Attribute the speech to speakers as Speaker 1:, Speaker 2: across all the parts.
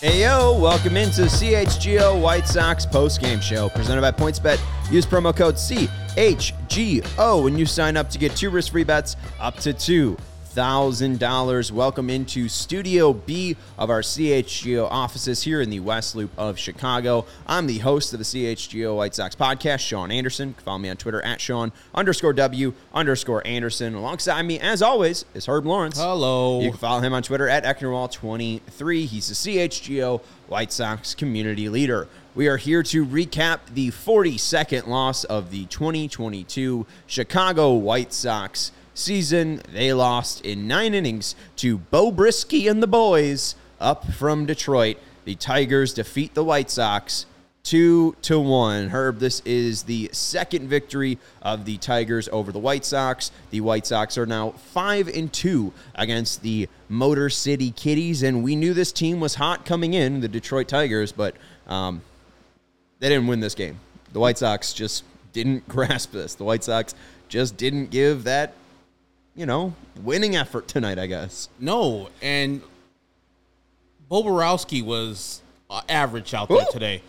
Speaker 1: Hey yo, welcome into CHGO White Sox postgame show presented by PointsBet. Use promo code CHGO when you sign up to get two risk free bets up to two thousand dollars. Welcome into Studio B of our CHGO offices here in the West Loop of Chicago. I'm the host of the CHGO White Sox podcast, Sean Anderson. Follow me on Twitter at Sean underscore W underscore Anderson. Alongside me, as always, is Herb Lawrence.
Speaker 2: Hello.
Speaker 1: You can follow him on Twitter at Ecknerwall23. He's the CHGO White Sox community leader. We are here to recap the 42nd loss of the 2022 Chicago White Sox season. They lost in nine innings to Beau Brieske and the boys up from Detroit. The Tigers defeat the White Sox two to one. Herb, this is the second victory of the Tigers over the White Sox. The White Sox are now five and two against the Motor City Kitties, and we knew this team was hot coming in, the Detroit Tigers, but um, they didn't win this game. The White Sox just didn't grasp this. The White Sox just didn't give that, you know, winning effort tonight. I guess.
Speaker 2: No, and Bo Borowski was uh, average out there
Speaker 1: Who?
Speaker 2: today.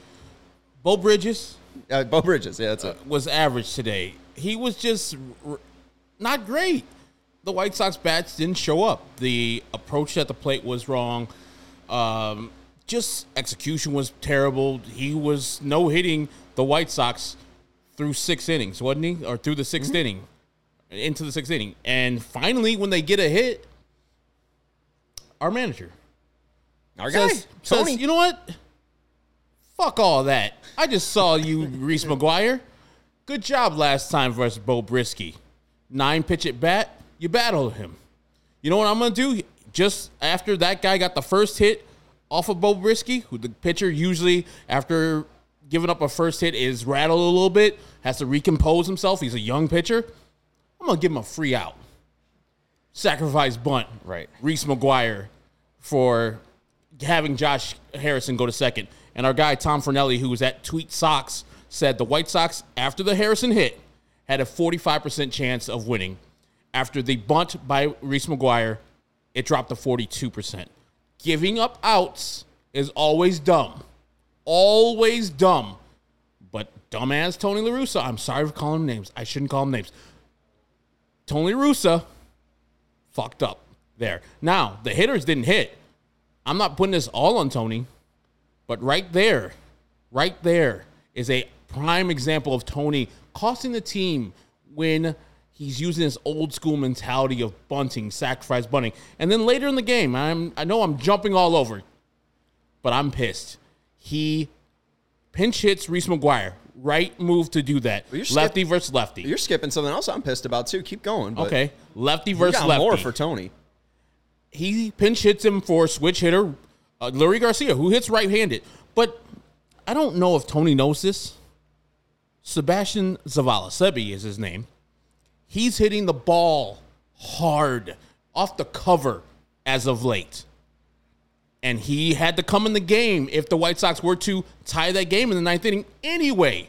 Speaker 2: Bo Bridges
Speaker 1: Uh, Bo Bridges, yeah, that's it.
Speaker 2: was average today. He was just r- not great. The White Sox bats didn't show up. The approach at the plate was wrong. Um, just execution was terrible. He was no hitting the White Sox through six innings, wasn't he? Or through the 6th inning, into the sixth inning. And finally, when they get a hit, our manager
Speaker 1: Our guy, Tony.
Speaker 2: says, you know what? Fuck all that. I just saw you, Reese McGuire. Good job last time versus Beau Brieske. Nine pitch at bat, you battled him. You know what I'm gonna do? Just after that guy got the first hit off of Beau Brieske, who the pitcher usually after giving up a first hit is rattled a little bit, has to recompose himself. He's a young pitcher. I'm gonna give him a free out. Sacrifice bunt.
Speaker 1: Right.
Speaker 2: Reese McGuire for having Josh Harrison go to second. And our guy Tom Fornelli, who was at Tweet Sox, said the White Sox, after the Harrison hit, had a 45% chance of winning. After the bunt by Reese McGuire, it dropped to 42%. Giving up outs is always dumb. Always dumb. But dumbass Tony La Russa, I'm sorry for calling him names. I shouldn't call him names. Tony La Russa fucked up there. Now, the hitters didn't hit. I'm not putting this all on Tony, but right there, right there is a prime example of Tony costing the team when he's using his old school mentality of bunting, sacrifice bunting. And then later in the game, I'm I know I'm jumping all over, but I'm pissed. He pinch hits Reese McGuire. Right move to do that.
Speaker 1: you're skip-
Speaker 2: lefty versus lefty.
Speaker 1: You're skipping something else I'm pissed about too. Keep going. But
Speaker 2: okay. Lefty versus
Speaker 1: got
Speaker 2: lefty.
Speaker 1: more for Tony.
Speaker 2: he pinch hits him for switch hitter, uh, Leury Garcia, who hits right handed. But I don't know if Tony knows this. Sebastian Zavala, Seby is his name. He's hitting the ball hard off the cover as of late. And he had to come in the game if the White Sox were to tie that game in the ninth inning anyway.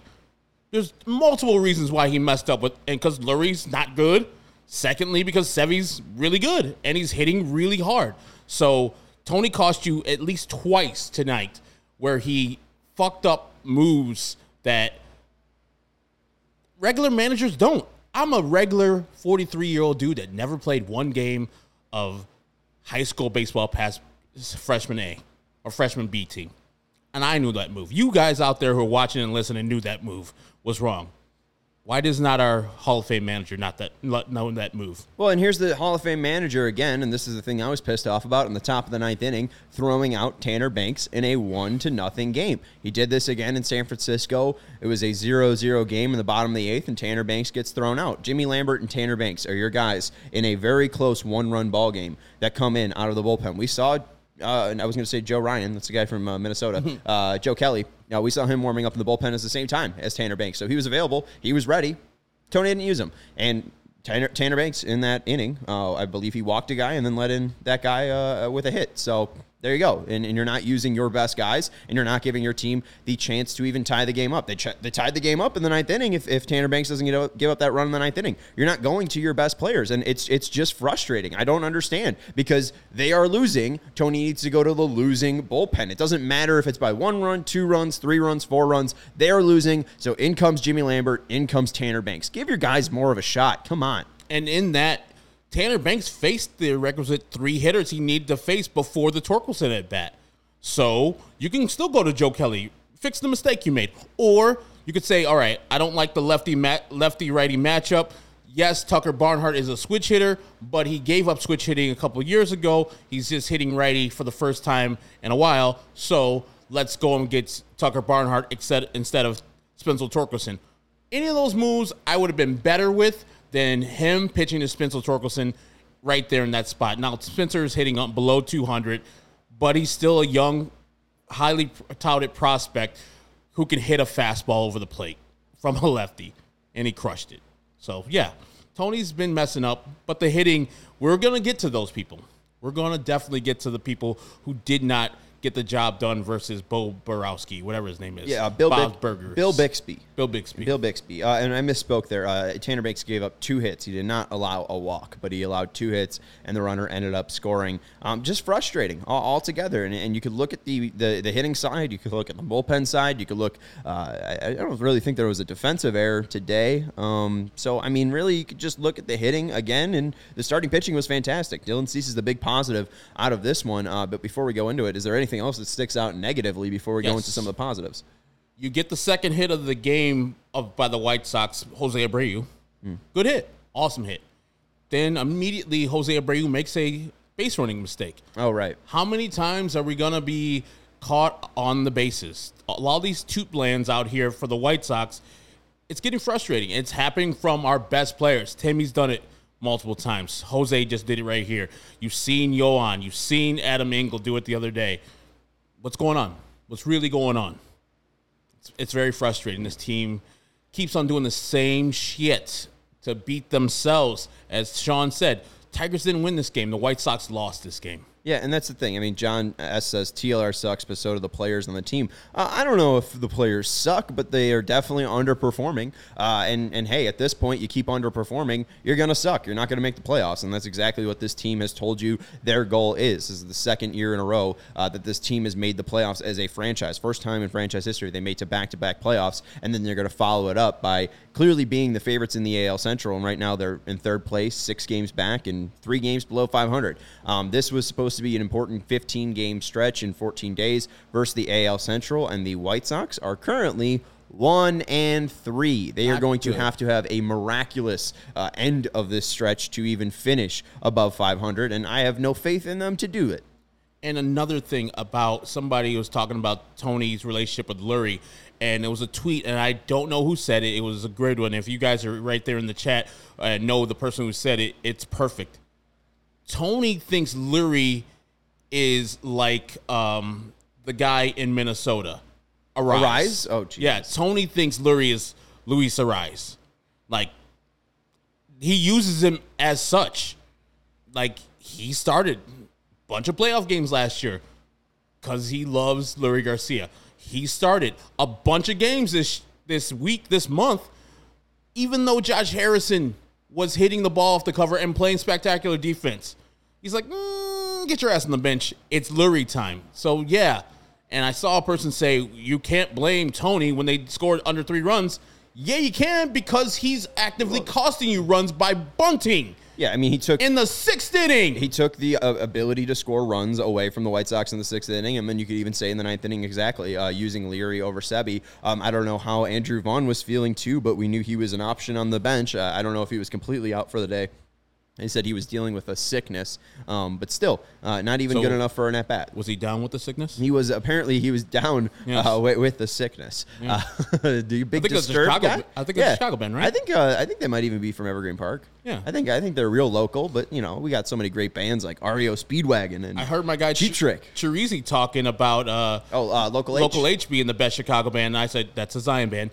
Speaker 2: There's multiple reasons why he messed up with, and because Leury's not good. Secondly, because Seby's really good and he's hitting really hard. So Tony cost you at least twice tonight where he fucked up moves that regular managers don't. I'm a regular 43 year old dude that never played one game of high school baseball past freshman A or freshman B team. And I knew that move. You guys out there who are watching and listening knew that move was wrong. Why does not our Hall of Fame manager not that know that move?
Speaker 1: Well, and here's the Hall of Fame manager again, and this is the thing I was pissed off about in the top of the ninth inning, throwing out Tanner Banks in a one to nothing game. He did this again in San Francisco. It was a 0-0 game in the bottom of the eighth, and Tanner Banks gets thrown out. Jimmy Lambert and Tanner Banks are your guys in a very close one-run ball game that come in out of the bullpen. We saw uh, and I was going to say Joe Ryan. That's the guy from uh, Minnesota. Uh, Joe Kelly. Now we saw him warming up in the bullpen at the same time as Tanner Banks, so he was available. He was ready. Tony didn't use him, and Tanner, Tanner Banks in that inning, uh, I believe he walked a guy and then let in that guy uh, with a hit. So There you go. And, and you're not using your best guys, and you're not giving your team the chance to even tie the game up. They, ch- they tied the game up in the ninth inning if, if Tanner Banks doesn't up, give up that run in the ninth inning. You're not going to your best players, and it's it's just frustrating. I don't understand because they are losing. Tony needs to go to the losing bullpen. It doesn't matter if it's by one run, two runs, three runs, four runs. They are losing. So in comes Jimmy Lambert, in comes Tanner Banks. Give your guys more of a shot. Come on.
Speaker 2: And in that, Tanner Banks faced the requisite three hitters he needed to face before the Torkelson at bat. So you can still go to Joe Kelly, fix the mistake you made, or you could say, all right, I don't like the lefty lefty righty matchup. Yes, Tucker Barnhart is a switch hitter, but he gave up switch hitting a couple years ago. He's just hitting righty for the first time in a while. So let's go and get Tucker Barnhart instead of Spencer Torkelson. Any of those moves I would have been better with than him pitching to Spencer Torkelson right there in that spot. Now Spencer is hitting up below 200, but he's still a young, highly touted prospect who can hit a fastball over the plate from a lefty, and he crushed it. So yeah, Tony's been messing up, but the hitting, we're gonna get to those people. We're gonna definitely get to the people who did not get the job done versus Bo Borowski, whatever his name is.
Speaker 1: Yeah, uh, Bill
Speaker 2: Bob's
Speaker 1: Bick-
Speaker 2: Burgers.
Speaker 1: Bill Bixby.
Speaker 2: Bill Bixby.
Speaker 1: Bill Bixby. Uh, and I misspoke there. Uh, Tanner Banks gave up two hits. He did not allow a walk, but he allowed two hits, and the runner ended up scoring. Um, just frustrating all, altogether. And, and you could look at the, the, the hitting side. You could look at the bullpen side. You could look. Uh, I, I don't really think there was a defensive error today. Um, so I mean, really, you could just look at the hitting again, and the starting pitching was fantastic. Dylan Cease is the big positive out of this one. Uh, but before we go into it, is there anything else that sticks out negatively before we go into some of the positives?
Speaker 2: You get the second hit of the game of by the White Sox, Jose Abreu. Hmm. Good hit, awesome hit. Then immediately Jose Abreu makes a base running mistake.
Speaker 1: Oh, right.
Speaker 2: How many times are we gonna be caught on the bases? A lot of these TOOTBLANs out here for the White Sox, it's getting frustrating. It's happening from our best players. Timmy's done it multiple times. Jose just did it right here. You've seen Yoan. You've seen Adam Engel do it the other day. What's going on? What's really going on? It's, it's very frustrating. This team keeps on doing the same shit to beat themselves. As Sean said, Tigers didn't win this game. The White Sox lost this game.
Speaker 1: Yeah, and that's the thing. I mean, John S says TLR sucks, but so do the players on the team. Uh, I don't know if the players suck, but they are definitely underperforming. Uh, and and hey, at this point, you keep underperforming, you're gonna suck. You're not gonna make the playoffs, and that's exactly what this team has told you their goal is. This is the second year in a row uh, that this team has made the playoffs as a franchise. First time in franchise history they made to back-to-back playoffs, and then they're gonna follow it up by clearly being the favorites in the AL Central. And right now they're in third place, six games back, and three games below 500. Um, this was supposed to be an important 15 game stretch in 14 days versus the AL Central, and the White Sox are currently one and three. They are
Speaker 2: Not
Speaker 1: going to have to have a miraculous uh, end of this stretch to even finish above 500, and I have no faith in them to do it.
Speaker 2: And another thing about somebody was talking about Tony's relationship with Leury, and it was a tweet, and I don't know who said it. It was a great one. If you guys are right there in the chat and know the person who said it, it's perfect. Tony thinks Leury is like um, the guy in Minnesota. Arraez.
Speaker 1: Arraez? Oh, geez.
Speaker 2: Yeah, Tony thinks Leury is Luis Arraez. Like, he uses him as such. Like, he started a bunch of playoff games last year because he loves Leury Garcia. He started a bunch of games this this week, this month, even though Josh Harrison was hitting the ball off the cover and playing spectacular defense. He's like, mm, get your ass on the bench. It's Leury time. So yeah. And I saw a person say you can't blame Tony when they scored under three runs. Yeah, you can because he's actively costing you runs by bunting
Speaker 1: Yeah, I mean, he took
Speaker 2: in the sixth inning.
Speaker 1: he took the uh, ability to score runs away from the White Sox in the sixth inning, and then you could even say in the ninth inning exactly uh, using Leury over Seby. Um, I don't know how Andrew Vaughn was feeling too, but we knew he was an option on the bench. Uh, I don't know if he was completely out for the day. He said he was dealing with a sickness, um, but still uh, not even
Speaker 2: So-
Speaker 1: good enough for an at bat.
Speaker 2: was he down with the sickness?
Speaker 1: He was apparently he was down
Speaker 2: Yes.
Speaker 1: uh, with, with the sickness. Uh, do you big disturbed
Speaker 2: Chicago-
Speaker 1: guy?
Speaker 2: I think it's Chicago band, right?
Speaker 1: I think uh, I think they might even be from Evergreen Park.
Speaker 2: Yeah.
Speaker 1: I think I think they're real local, but you know we got so many great bands like REO Speedwagon and
Speaker 2: I heard my guy
Speaker 1: Cheap
Speaker 2: Ch-
Speaker 1: Trick.
Speaker 2: Chirizi talking about uh,
Speaker 1: Oh, uh, local H.
Speaker 2: local H being the best Chicago band. And I said that's a Zion band.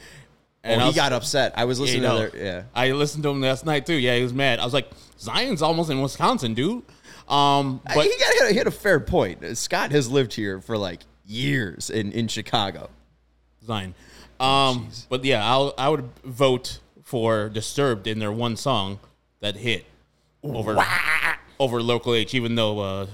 Speaker 1: Oh,
Speaker 2: And I
Speaker 1: he
Speaker 2: was-
Speaker 1: got upset. I was
Speaker 2: Yeah,
Speaker 1: listening
Speaker 2: know,
Speaker 1: to their yeah.
Speaker 2: I listened to him last night too. Yeah, he was mad. I was like, Zion's almost in Wisconsin, dude. Um, but
Speaker 1: he, got, had a fair point. Scott has lived here for like years in, in Chicago.
Speaker 2: Zion. Um, but yeah, I'll, I would vote for Disturbed in their one song that hit over over Local H, even though uh,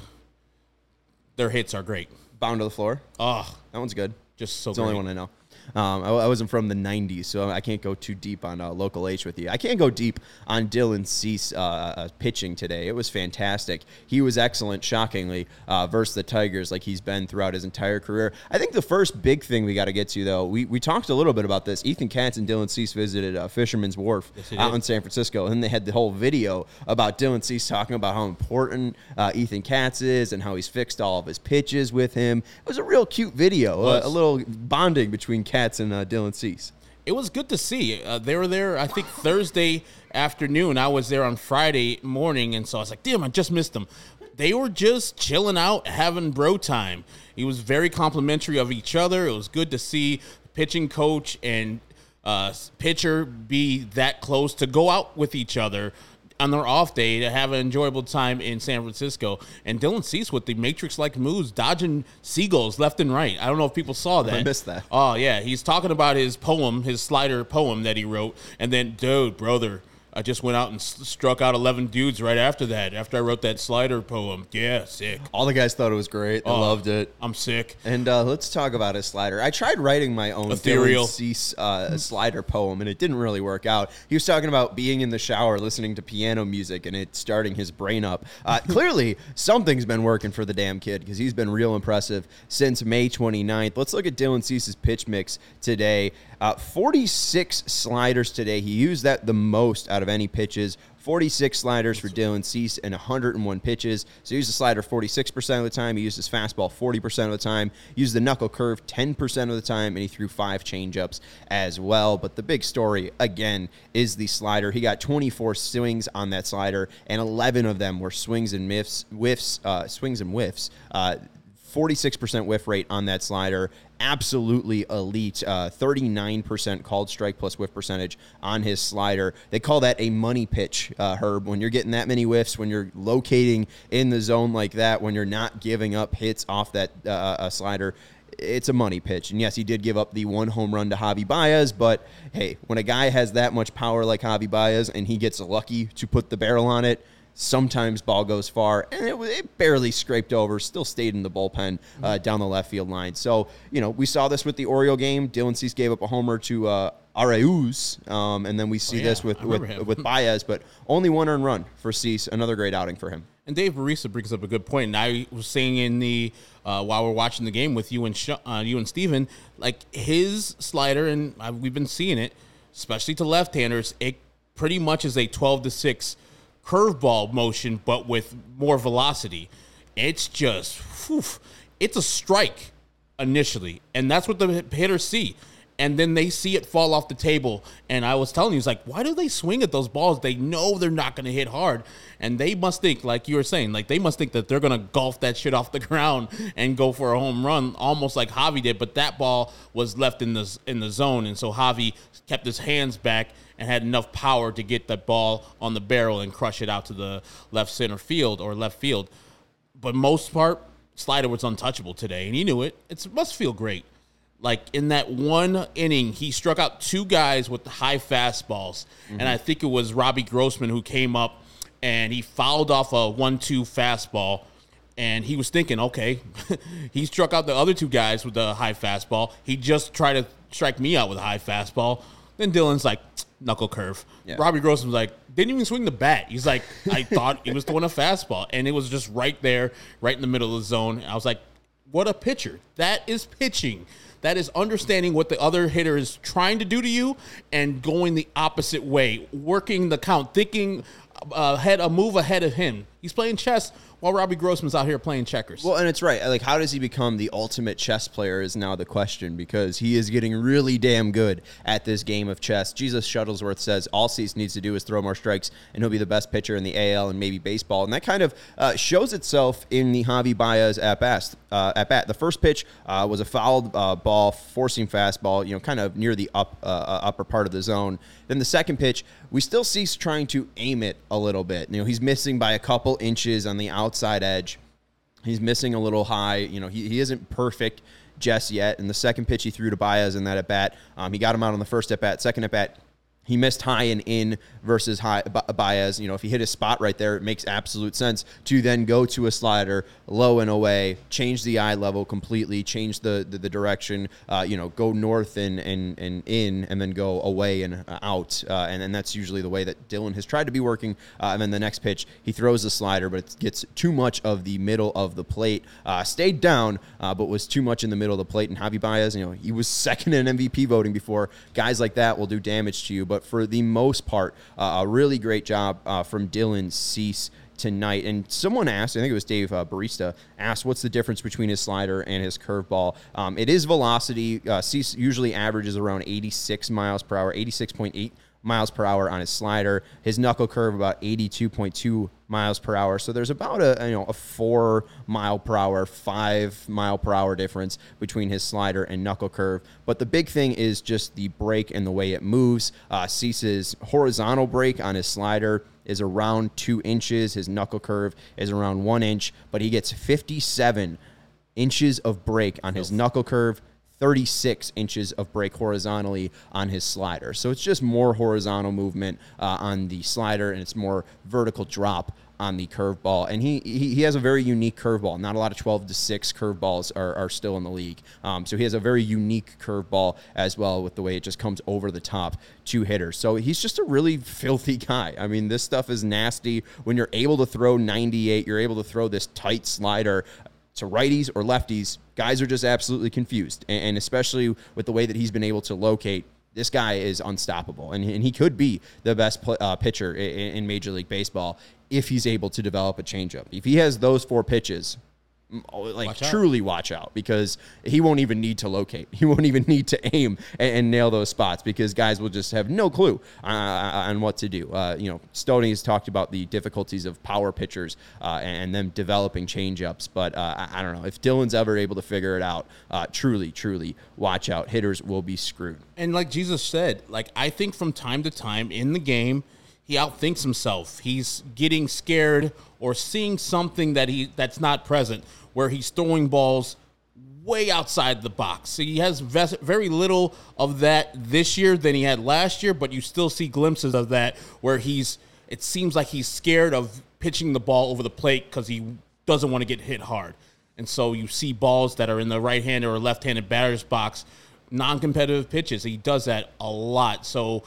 Speaker 2: their hits are great.
Speaker 1: Bound to the floor.
Speaker 2: Oh,
Speaker 1: That one's good.
Speaker 2: just so
Speaker 1: It's the only one I know. Um, I, I wasn't from the '90s, so I can't go too deep on uh, local H with you. I can't go deep on Dylan Cease uh, uh, pitching today. It was fantastic. He was excellent, shockingly, uh, versus the Tigers, like he's been throughout his entire career. I think the first big thing we got to get to, though, we, we talked a little bit about this. Ethan Katz and Dylan Cease visited uh, Fisherman's Wharf
Speaker 2: they
Speaker 1: out in San Francisco, and they had the whole video about Dylan Cease talking about how important uh, Ethan Katz is and how he's fixed all of his pitches with him. It was a real cute video, a, a little bonding between Katz and uh, Dylan Cease.
Speaker 2: it was good to see. Uh, they were there, I think, Thursday afternoon. I was there on Friday morning, and so I was like, damn, I just missed them. They were just chilling out, having bro time. He was very complimentary of each other. It was good to see the pitching coach and uh, pitcher be that close to go out with each other on their off day to have an enjoyable time in San Francisco. And Dylan Cease with the Matrix like moves, dodging seagulls left and right. I don't know if people saw that.
Speaker 1: I missed that.
Speaker 2: Oh yeah, he's talking about his poem, his slider poem that he wrote, and then, dude, brother, I just went out and s- struck out eleven dudes right after that. After I wrote that slider poem, yeah, sick.
Speaker 1: All the guys thought it was great. They
Speaker 2: Oh.
Speaker 1: loved it.
Speaker 2: I'm sick.
Speaker 1: And uh, let's talk about his slider. I tried writing my own
Speaker 2: Ethereal.
Speaker 1: Dylan Cease uh, slider poem, and it didn't really work out. He was talking about being in the shower, listening to piano music, and it starting his brain up. Uh, clearly, something's been working for the damn kid because he's been real impressive since May 29th. Let's look at Dylan Cease's pitch mix today. Uh, 46 sliders today. He used that the most out of any pitches. 46 sliders for Dylan Cease and 101 pitches. So he used the slider 46% of the time. He used his fastball 40% of the time. He Used the knuckle curve 10% of the time, and he threw five changeups as well. But the big story, again, is the slider. He got 24 swings on that slider, and 11 of them were swings and whiffs, whiffs, uh, swings and whiffs. Uh, 46% whiff rate on that slider. Absolutely elite. Uh, 39% called strike plus whiff percentage on his slider. They call that a money pitch, uh, Herb. When you're getting that many whiffs, when you're locating in the zone like that, when you're not giving up hits off that uh, uh, slider, it's a money pitch. And yes, he did give up the one home run to Javi Baez, but hey, when a guy has that much power like Javi Baez and he gets lucky to put the barrel on it, Sometimes ball goes far, and it, it barely scraped over. Still stayed in the bullpen uh, down the left field line. So you know we saw this with the Oriole game. Dylan Cease gave up a homer to uh, Areuz, um, and then we see
Speaker 2: yeah,
Speaker 1: this with with,
Speaker 2: him.
Speaker 1: with Baez, but only one earned run for Cease. Another great outing for him.
Speaker 2: And Dave Barisa brings up a good point. And I was saying in the uh, while we're watching the game with you and Sh- uh, you and Steven, like his slider, and uh, we've been seeing it, especially to left-handers. It pretty much is a twelve to six curveball motion, but with more velocity. It's just, whew, it's a strike initially, and that's what the hitters see. And then they see it fall off the table. And I was telling you, it's like, why do they swing at those balls? They know they're not going to hit hard. And they must think, like you were saying, like they must think that they're going to golf that shit off the ground and go for a home run, almost like Javi did. But that ball was left in the in the zone, and so Javi kept his hands back and had enough power to get that ball on the barrel and crush it out to the left center field or left field. But most part, Slider was untouchable today, and he knew it. It must feel great. Like in that one inning, he struck out two guys with high fastballs, and mm-hmm. I think it was Robbie Grossman who came up and he fouled off a one-two fastball, and he was thinking, okay, he struck out the other two guys with the high fastball. He just tried to strike me out with a high fastball. Then Dylan's like knuckle curve.
Speaker 1: Yeah.
Speaker 2: Robbie Grossman's like didn't even swing the bat. He's like I thought he was throwing a fastball, and it was just right there, right in the middle of the zone. I was like, what a pitcher! That is pitching. That is understanding what the other hitter is trying to do to you and going the opposite way, working the count, thinking uh, ahead, a move ahead of him. He's playing chess while Robbie Grossman's out here playing checkers.
Speaker 1: Well, and it's right. Like, how does he become the ultimate chess player is now the question because he is getting really damn good at this game of chess. Jesus Shuttlesworth says all Cease needs to do is throw more strikes, and he'll be the best pitcher in the AL and maybe baseball. And that kind of uh, shows itself in the Javi Baez at bat. Uh, at bat, the first pitch uh, was a fouled uh, ball, forcing fastball. You know, kind of near the up uh, uh, upper part of the zone. Then the second pitch, we still see trying to aim it a little bit. You know, he's missing by a couple inches on the outside edge. He's missing a little high. You know, he, he isn't perfect just yet. And the second pitch he threw to Baez in that at bat, um, he got him out on the first at bat. Second at bat, he missed high and in versus high Baez. You know, if he hit his spot right there, it makes absolute sense to then go to a slider low and away, change the eye level completely, change the the, the direction. Uh, you know, go north and, and and in, and then go away and out. Uh, and then that's usually the way that Dylan has tried to be working. Uh, and then the next pitch, he throws the slider, but it gets too much of the middle of the plate. Uh, stayed down, uh, but was too much in the middle of the plate. And Javi Baez, you know, he was second in MVP voting before. Guys like that will do damage to you. But but for the most part, uh, a really great job uh, from Dylan Cease tonight. And someone asked, I think it was Dave uh, Barista, asked, what's the difference between his slider and his curveball? Um, it is velocity. Uh, Cease usually averages around 86 miles per hour, 86.8 miles per hour on his slider. His knuckle curve about 82.2 miles per hour. So there's about a you know a four mile per hour, five mile per hour difference between his slider and knuckle curve. But the big thing is just the break and the way it moves. Uh, Cease's horizontal break on his slider is around two inches. His knuckle curve is around one inch, but he gets 57 inches of break on his knuckle curve 36 inches of break horizontally on his slider. So it's just more horizontal movement uh, on the slider and it's more vertical drop on the curveball. And he, he, he has a very unique curveball. Not a lot of 12 to 6 curveballs are, are still in the league. Um, so he has a very unique curveball as well with the way it just comes over the top to hitters. So he's just a really filthy guy. I mean, this stuff is nasty. When you're able to throw 98, you're able to throw this tight slider to righties or lefties, guys are just absolutely confused. And, especially with the way that he's been able to locate, this guy is unstoppable. And, and he could be the best uh, pitcher in, in Major League Baseball if he's able to develop a changeup. If he has those four pitches, like watch truly watch out because he won't even need to locate. He won't even need to aim and, and nail those spots because guys will just have no clue uh, on what to do. Uh, you know, Stoney has talked about the difficulties of power pitchers uh, and them developing changeups, but uh, I, I, don't know if Dylan's ever able to figure it out. Uh, truly, truly, watch out. Hitters will be screwed.
Speaker 2: And like Jesus said, like I think from time to time in the game he outthinks himself. He's getting scared or seeing something that he that's not present, where he's throwing balls way outside the box. So he has very little of that this year than he had last year, but you still see glimpses of that where he's. It seems like he's scared of pitching the ball over the plate because he doesn't want to get hit hard, and so you see balls that are in the right-handed or left-handed batter's box, non-competitive pitches. He does that a lot. So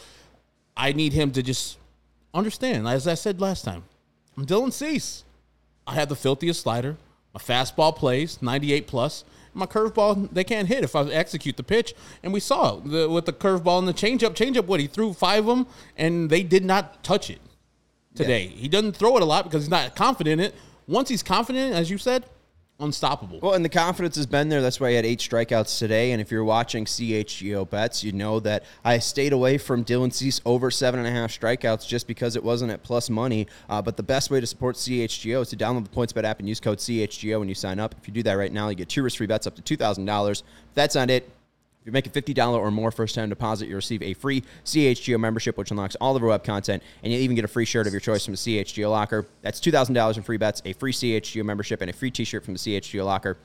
Speaker 2: I need him to just understand, as I said last time, I'm Dylan Cease. I have the filthiest slider. My fastball plays 98 plus. My curveball, they can't hit if I execute the pitch. And we saw the, with the curveball and the changeup. Changeup, what he threw five of them, and they did not touch it today. Yeah. He doesn't throw it a lot because he's not confident in it. Once he's confident, as you said, unstoppable.
Speaker 1: Well, and the confidence has been there. That's why he had eight strikeouts today. And if you're watching CHGO bets, you know that I stayed away from Dylan Cease over seven and a half strikeouts just because it wasn't at plus money. Uh, but the best way to support CHGO is to download the PointsBet app and use code CHGO when you sign up. If you do that right now, you get two risk-free bets up to $2,000. If that's not it, you make a $50 or more first time deposit, you receive a free CHGO membership, which unlocks all of our web content, and you even get a free shirt of your choice from the CHGO locker. That's $2,000 in free bets, a free CHGO membership, and a free t shirt from the CHGO locker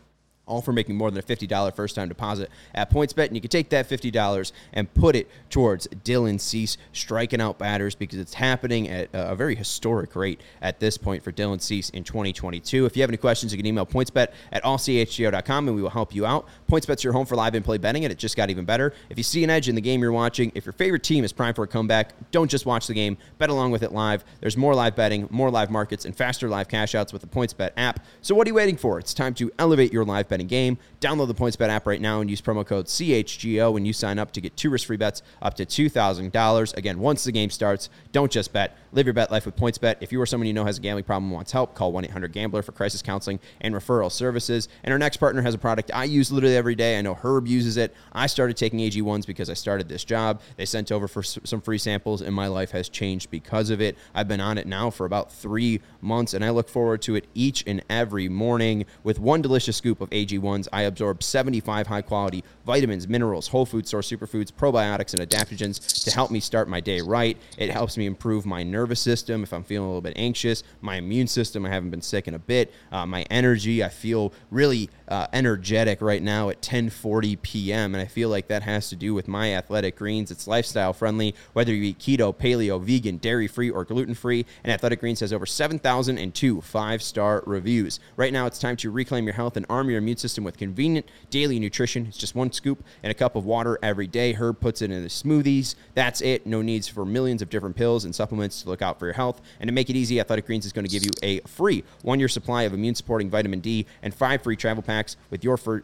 Speaker 1: all for making more than a $50 first time deposit at PointsBet. And you can take that $50 and put it towards Dylan Cease striking out batters because it's happening at a very historic rate at this point for Dylan Cease in 2022. If you have any questions, you can email pointsbet at allchgo.com and we will help you out. PointsBet's your home for live and play betting, and it just got even better. If you see an edge in the game you're watching, if your favorite team is primed for a comeback, don't just watch the game, bet along with it live. There's more live betting, more live markets, and faster live cash outs with the PointsBet app. So what are you waiting for? It's time to elevate your live betting game. Download the PointsBet app right now and use promo code CHGO when you sign up to get two risk-free bets up to $2,000. Again, once the game starts, don't just bet. Live your bet life with PointsBet. If you or someone you know has a gambling problem and wants help, call 1-800-GAMBLER for crisis counseling and referral services. And our next partner has a product I use literally every day. I know Herb uses it. I started taking AG1s because I started this job. They sent over for some free samples, and my life has changed because of it. I've been on it now for about three months, and I look forward to it each and every morning with one delicious scoop of AG AG1s, I absorb 75 high quality vitamins, minerals, whole food source superfoods, probiotics, and adaptogens to help me start my day right. It helps me improve my nervous system if I'm feeling a little bit anxious, my immune system, I haven't been sick in a bit, uh, my energy, I feel really uh, energetic right now at 10:40 p.m. and I feel like that has to do with my athletic greens. It's lifestyle friendly, whether you eat keto, paleo, vegan, dairy free, or gluten free. And Athletic Greens has over 7,002 five star reviews. Right now, it's time to reclaim your health and arm your immune system with convenient daily nutrition. It's just one scoop and a cup of water every day. Herb puts it in the smoothies. That's it. No needs for millions of different pills and supplements to look out for your health. And to make it easy, Athletic Greens is going to give you a free one year supply of immune supporting vitamin D and five free travel packs with your free,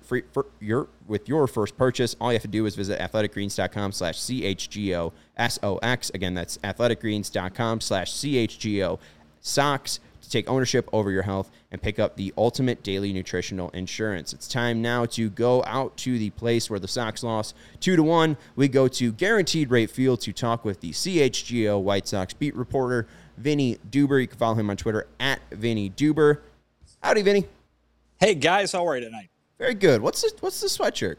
Speaker 1: your with your first purchase. All you have to do is visit athleticgreens.com slash CHGO SOX. Again, that's athleticgreens.com slash CHGO socks to take ownership over your health and pick up the ultimate daily nutritional insurance. It's time now to go out to the place where the Sox lost two to one. We go to Guaranteed Rate Field to talk with the CHGO White Sox beat reporter Vinnie Duber. You can follow him on Twitter at Vinnie Duber. Howdy, Vinnie.
Speaker 3: Hey guys, how are you tonight?
Speaker 1: Very good. What's the what's the sweatshirt?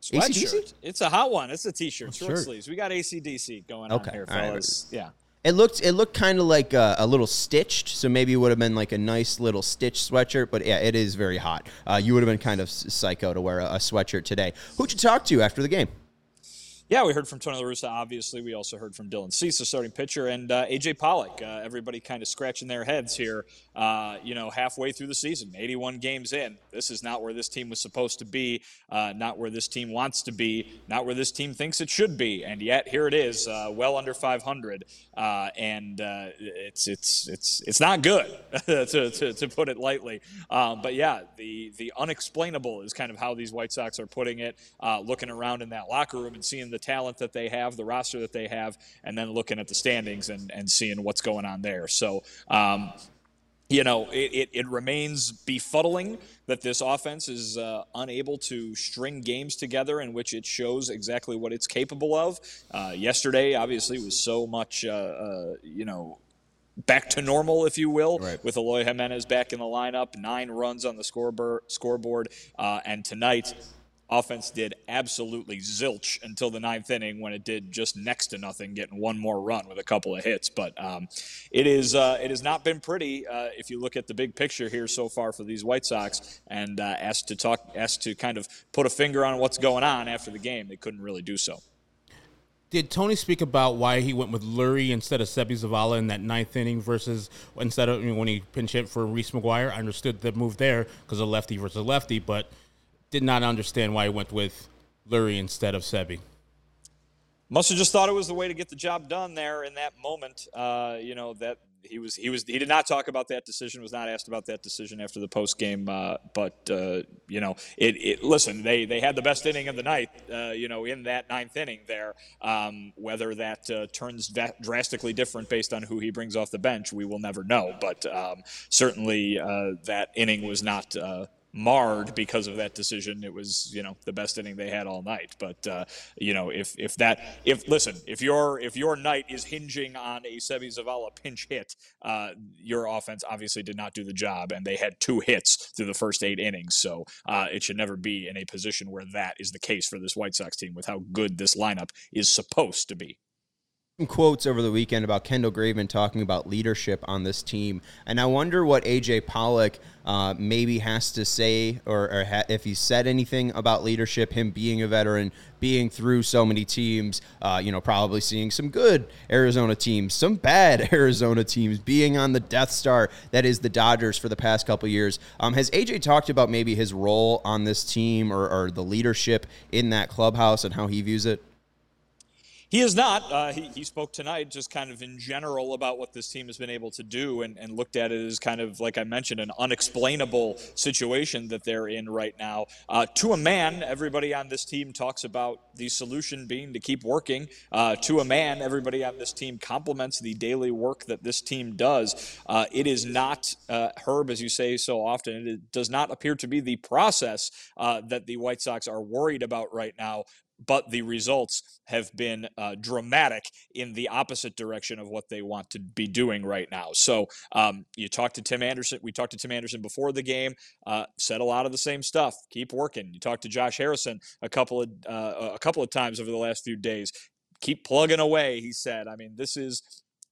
Speaker 3: Sweatshirt. It's a hot one. It's a t-shirt, short
Speaker 2: shirt.
Speaker 3: sleeves. We got ACDC going
Speaker 1: Okay,
Speaker 3: on here,
Speaker 1: all right.
Speaker 3: fellas. Yeah.
Speaker 1: It looked it looked kind of like a, a little stitched, so maybe it would have been like a nice little stitched sweatshirt. But yeah, it is very hot. Uh, you would have been kind of psycho to wear a, a sweatshirt today. Who'd you talk to after the game?
Speaker 3: Yeah, we heard from Tony La Russa, obviously. We also heard from Dylan Cease, the starting pitcher, and uh, AJ Pollock. Uh, everybody kind of scratching their heads here, uh, you know, halfway through the season, 81 games in. This is not where this team was supposed to be, uh, not where this team wants to be, not where this team thinks it should be. And yet, here it is, uh, well under 500. Uh, and it's, it's, it's, it's not good, to, to, to put it lightly. Um, but yeah, the, the unexplainable is kind of how these White Sox are putting it, looking around in that locker room and seeing the talent that they have, the roster that they have, and then looking at the standings and, and seeing what's going on there. So, um, you know, it, it, it remains befuddling that this offense is uh, unable to string games together in which it shows exactly what it's capable of. Uh, yesterday, obviously, was so much, uh, uh, you know, back to normal, if you will,
Speaker 1: Right.
Speaker 3: with Eloy Jimenez back in the lineup, nine runs on the scoreboard, scoreboard uh, and tonight. Offense did absolutely zilch until the ninth inning when it did just next to nothing, getting one more run with a couple of hits. But um, it is uh, it has not been pretty uh, if you look at the big picture here so far for these White Sox. And uh, asked to talk, asked to kind of put a finger on what's going on after the game, they couldn't really do so.
Speaker 2: Did Tony speak about why he went with Leury instead of Seby Zavala in that ninth inning versus instead of you know, when he pinch hit for Reese McGuire? I understood the move there because of lefty versus lefty, but did not understand why he went with Leury instead of Seby.
Speaker 3: Must have just thought it was the way to get the job done there in that moment. Uh, you know that he was he was he did not talk about that decision. Was not asked about that decision after the post game. Uh, but uh, you know it, it. Listen, they they had the best inning of the night. Uh, you know in that ninth inning there. Um, whether that uh, turns drastically different based on who he brings off the bench, we will never know. But um, certainly uh, that inning was not. Marred because of that decision. It was, you know, the best inning they had all night. But uh, you know, if if that if listen, if your if your night is hinging on a Seby Zavala pinch hit, uh, your offense obviously did not do the job, and they had two hits through the first eight innings. So uh, it should never be in a position where that is the case for this White Sox team with how good this lineup is supposed to be.
Speaker 1: Quotes over the weekend about Kendall Graveman talking about leadership on this team, and I wonder what AJ Pollock uh, maybe has to say, or, or ha- if he said anything about leadership. Him being a veteran, being through so many teams, uh, you know, probably seeing some good Arizona teams, some bad Arizona teams, being on the Death Star that is the Dodgers for the past couple years. Um, has AJ talked about maybe his role on this team or, or the leadership in that clubhouse and how he views it?
Speaker 3: He is not. Uh, he, he spoke tonight just kind of in general about what this team has been able to do and, and looked at it as kind of, like I mentioned, an unexplainable situation that they're in right now. Uh, to a man, everybody on this team talks about the solution being to keep working. Uh, to a man, everybody on this team compliments the daily work that this team does. Uh, it is not, uh, Herb, as you say so often, it does not appear to be the process uh, that the White Sox are worried about right now but the results have been uh, dramatic in the opposite direction of what they want to be doing right now. So um, you talked to Tim Anderson. We talked to Tim Anderson before the game. Uh, said a lot of the same stuff. Keep working. You talked to Josh Harrison a couple of uh, a couple of times over the last few days. Keep plugging away. He said. I mean, this is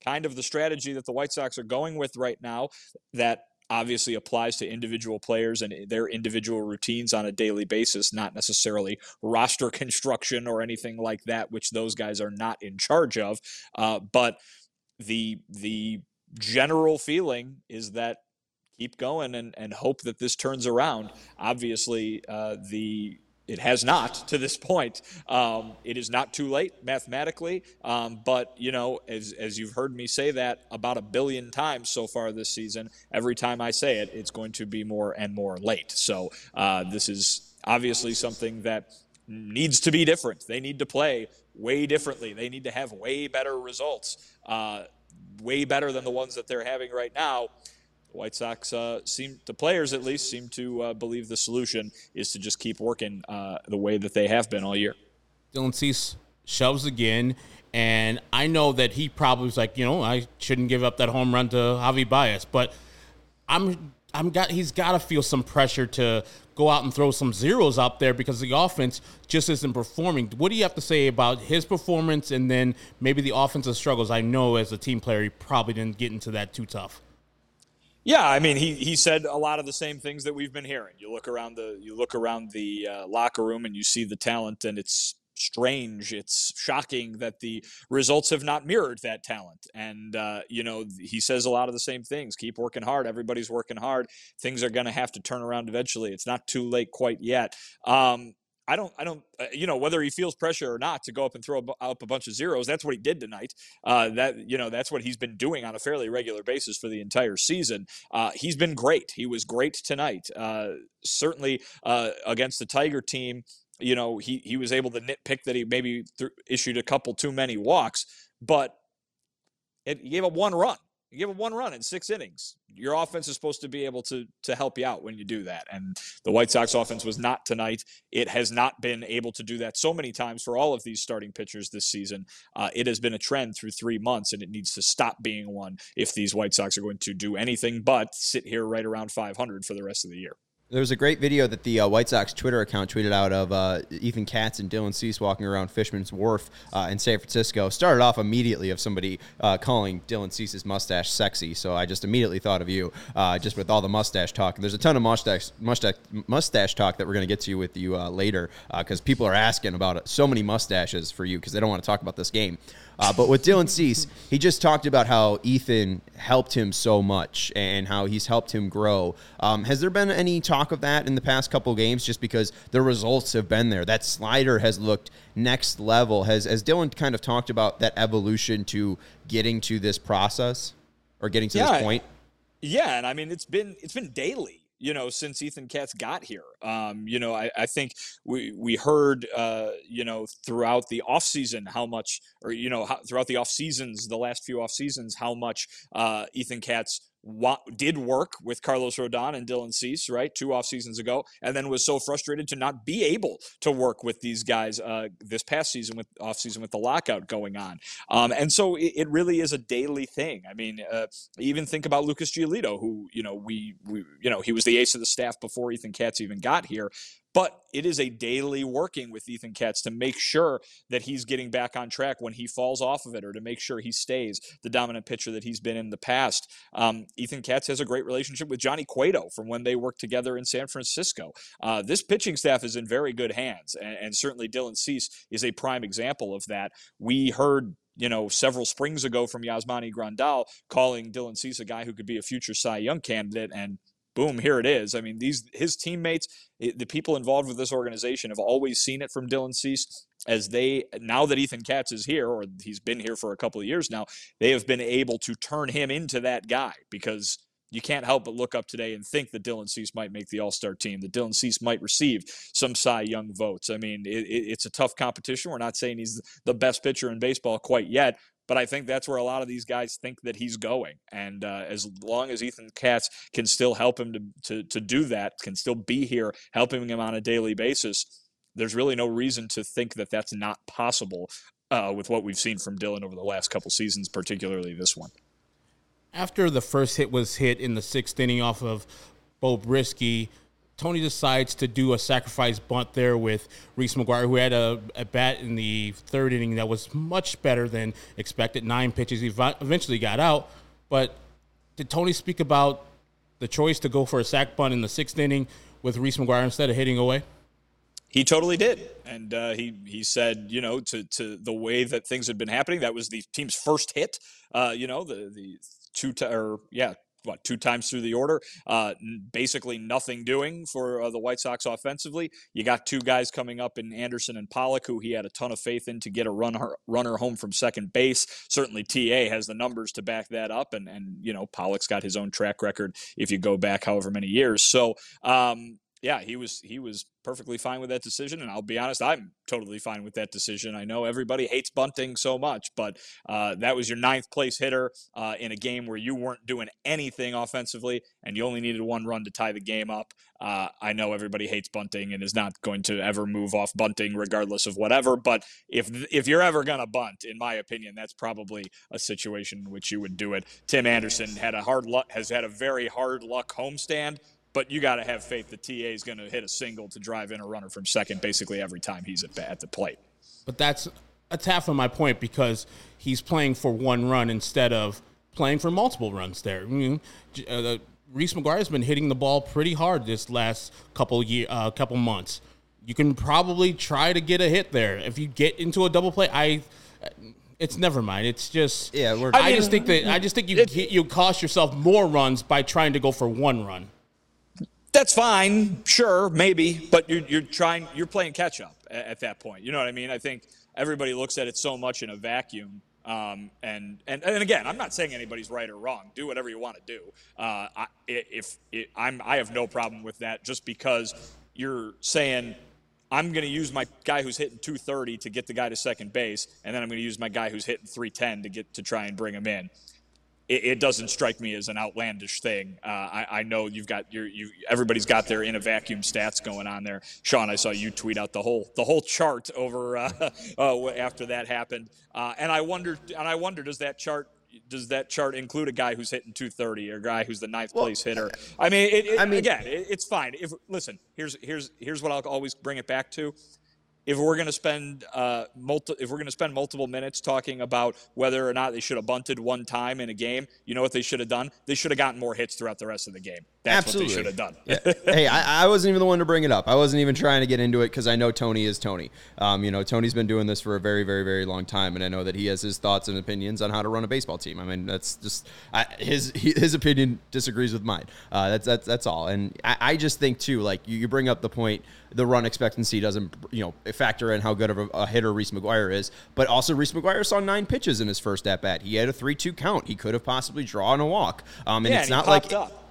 Speaker 3: kind of the strategy that the White Sox are going with right now. That obviously applies to individual players and their individual routines on a daily basis, not necessarily roster construction or anything like that, which those guys are not in charge of. Uh, but the the general feeling is that keep going and, and hope that this turns around. Obviously, uh, the it has not to this point. Um, it is not too late mathematically, um, but you know, as as you've heard me say that about a billion times so far this season, every time I say it, it's going to be more and more late. So uh, this is obviously something that needs to be different. They need to play way differently. They need to have way better results, uh, way better than the ones that they're having right now. White Sox uh, seem, the players at least, seem to uh, believe the solution is to just keep working uh, the way that they have been all year.
Speaker 2: Dylan Cease shoves again, and I know that he probably was like, you know, I shouldn't give up that home run to Javi Baez, but I'm, I'm got, he's got to feel some pressure to go out and throw some zeros out there because the offense just isn't performing. What do you have to say about his performance and then maybe the offensive struggles? I know as a team player, he probably didn't get into that too tough.
Speaker 3: Yeah, I mean, he, he said a lot of the same things that we've been hearing. You look around the you look around the uh, locker room and you see the talent, and it's strange. It's shocking that the results have not mirrored that talent. And uh, you know, he says a lot of the same things. Keep working hard. Everybody's working hard. Things are going to have to turn around eventually. It's not too late quite yet. Um, I don't, I don't, uh, you know, whether he feels pressure or not to go up and throw up a bunch of zeros. That's what he did tonight. Uh, that you know, that's what he's been doing on a fairly regular basis for the entire season. Uh, he's been great. He was great tonight. Uh, certainly uh, against the Tiger team. You know, he he was able to nitpick that he maybe th- issued a couple too many walks, but it, he gave up one run. You give him one run in six innings. Your offense is supposed to be able to to help you out when you do that. And the White Sox offense was not tonight. It has not been able to do that so many times for all of these starting pitchers this season. Uh, it has been a trend through three months, and it needs to stop being one if these White Sox are going to do anything but sit here right around 500 for the rest of the year.
Speaker 1: There was a great video that the uh, White Sox Twitter account tweeted out of uh, Ethan Katz and Dylan Cease walking around Fisherman's Wharf uh, in San Francisco. Started off immediately of somebody uh, calling Dylan Cease's mustache sexy, so I just immediately thought of you, uh, just with all the mustache talk. There's a ton of mustache mustache, mustache talk that we're going to get to with you uh, later because people are asking about so many mustaches for you because they don't want to talk about this game. Uh, but with Dylan Cease, he just talked about how Ethan helped him so much and how he's helped him grow. Um, has there been any talk of that in the past couple games? Just because the results have been there, that slider has looked next level. Has has Dylan kind of talked about that evolution to getting to this process or getting to yeah, this point?
Speaker 3: Yeah, and I mean it's been it's been daily you know, since Ethan Katz got here. Um, you know, I, I, think we we heard, uh, you know, throughout the off season how much, or you know, how, throughout the off seasons, the last few off seasons, how much uh, Ethan Katz wa- did work with Carlos Rodon and Dylan Cease, right, two off seasons ago, and then was so frustrated to not be able to work with these guys uh, this past season with off season with the lockout going on. Um, and so it, it, really is a daily thing. I mean, uh, even think about Lucas Giolito, who you know we, we you know he was the ace of the staff before Ethan Katz even got here. But it is a daily working with Ethan Katz to make sure that he's getting back on track when he falls off of it or to make sure he stays the dominant pitcher that he's been in the past. Um, Ethan Katz has a great relationship with Johnny Cueto from when they worked together in San Francisco. Uh, this pitching staff is in very good hands, and, and certainly Dylan Cease is a prime example of that. We heard you know, several springs ago from Yasmani Grandal calling Dylan Cease a guy who could be a future Cy Young candidate. And boom, here it is. I mean, these his teammates, the people involved with this organization have always seen it from Dylan Cease as they now that Ethan Katz is here or he's been here for a couple of years now, they have been able to turn him into that guy because you can't help but look up today and think that Dylan Cease might make the All Star team, that Dylan Cease might receive some Cy Young votes. I mean, it, it, it's a tough competition. We're not saying he's the best pitcher in baseball quite yet, but I think that's where a lot of these guys think that he's going. And uh, as long as Ethan Katz can still help him to, to, to do that, can still be here helping him on a daily basis, there's really no reason to think that that's not possible uh, with what we've seen from Dylan over the last couple seasons, particularly this one.
Speaker 2: After the first hit was hit in the sixth inning off of Beau Brieske, Tony decides to do a sacrifice bunt there with Reese McGuire, who had a, a, bat in the third inning that was much better than expected. Nine pitches. He eventually got out. But did Tony speak about the choice to go for a sac bunt in the sixth inning with Reese McGuire instead of hitting away?
Speaker 3: He totally did, and uh, he he said, you know, to to the way that things had been happening, that was the team's first hit. Uh, you know, the the two t- or yeah, what two times through the order. Uh, basically nothing doing for uh, the White Sox offensively. You got two guys coming up in Anderson and Pollock, who he had a ton of faith in to get a runner runner home from second base. Certainly, TA has the numbers to back that up, and and you know Pollock's got his own track record if you go back however many years. So. Um, yeah, he was he was perfectly fine with that decision, and I'll be honest, I'm totally fine with that decision. I know everybody hates bunting so much, but uh, that was your ninth place hitter uh, in a game where you weren't doing anything offensively, and you only needed one run to tie the game up. Uh, I know everybody hates bunting and is not going to ever move off bunting, regardless of whatever. But if if you're ever gonna bunt, in my opinion, that's probably a situation in which you would do it. Tim Anderson had a hard luck has had a very hard luck homestand but you got to have faith that TA is going to hit a single to drive in a runner from second basically every time he's at, at the plate.
Speaker 2: But that's that's half of my point because he's playing for one run instead of playing for multiple runs. There, I mean, uh, Reese McGuire has been hitting the ball pretty hard this last couple year, uh, couple months. You can probably try to get a hit there if you get into a double play. I it's never mind. It's just yeah. I, I mean, just think that I just think you it, you cost yourself more runs by trying to go for one run
Speaker 3: that's fine, sure, maybe, but you're, you're trying, you're playing catch up at, at, that point. You know what I mean? I think everybody looks at it so much in a vacuum. Um, and, and and again, I'm not saying anybody's right or wrong. Do whatever you want to do. Uh, I, if it, I'm, I have no problem with that. Just because you're saying I'm going to use my guy who's hitting 230 to get the guy to second base, and then I'm going to use my guy who's hitting 310 to get to try and bring him in it, it, doesn't strike me as an outlandish thing. Uh, I, I, know you've got your you everybody's got their in a vacuum stats going on there. Sean, I saw you tweet out the whole the whole chart over uh, uh, after that happened, uh, and I wonder and I wonder does that chart does that chart include a guy who's hitting 230 or a guy who's the ninth well, place hitter? I mean, it, it, I mean, again, it's fine. If listen, here's here's here's what I'll always bring it back to if we're going to spend uh, multi- if we're going to spend multiple minutes talking about whether or not they should have bunted one time in a game, you know what they should have done? They should have gotten more hits throughout the rest of the game. That's Absolutely. what they should have done.
Speaker 1: yeah. Hey, I, I, wasn't even the one to bring it up. I wasn't even trying to get into it because I know Tony is Tony. Um, you know, Tony's been doing this for a very, very, very long time, and I know that he has his thoughts and opinions on how to run a baseball team. I mean, that's just I, his his opinion disagrees with mine. Uh, that's that's that's all. And I, I just think too, like you, you bring up the point the run expectancy doesn't you know factor in how good of a, a hitter Reese McGuire is. But also Reese McGuire saw nine pitches in his first at bat. He had a three two count. He could have possibly drawn a walk. Um, and
Speaker 3: yeah,
Speaker 1: it's
Speaker 3: and
Speaker 1: not like.
Speaker 3: Up.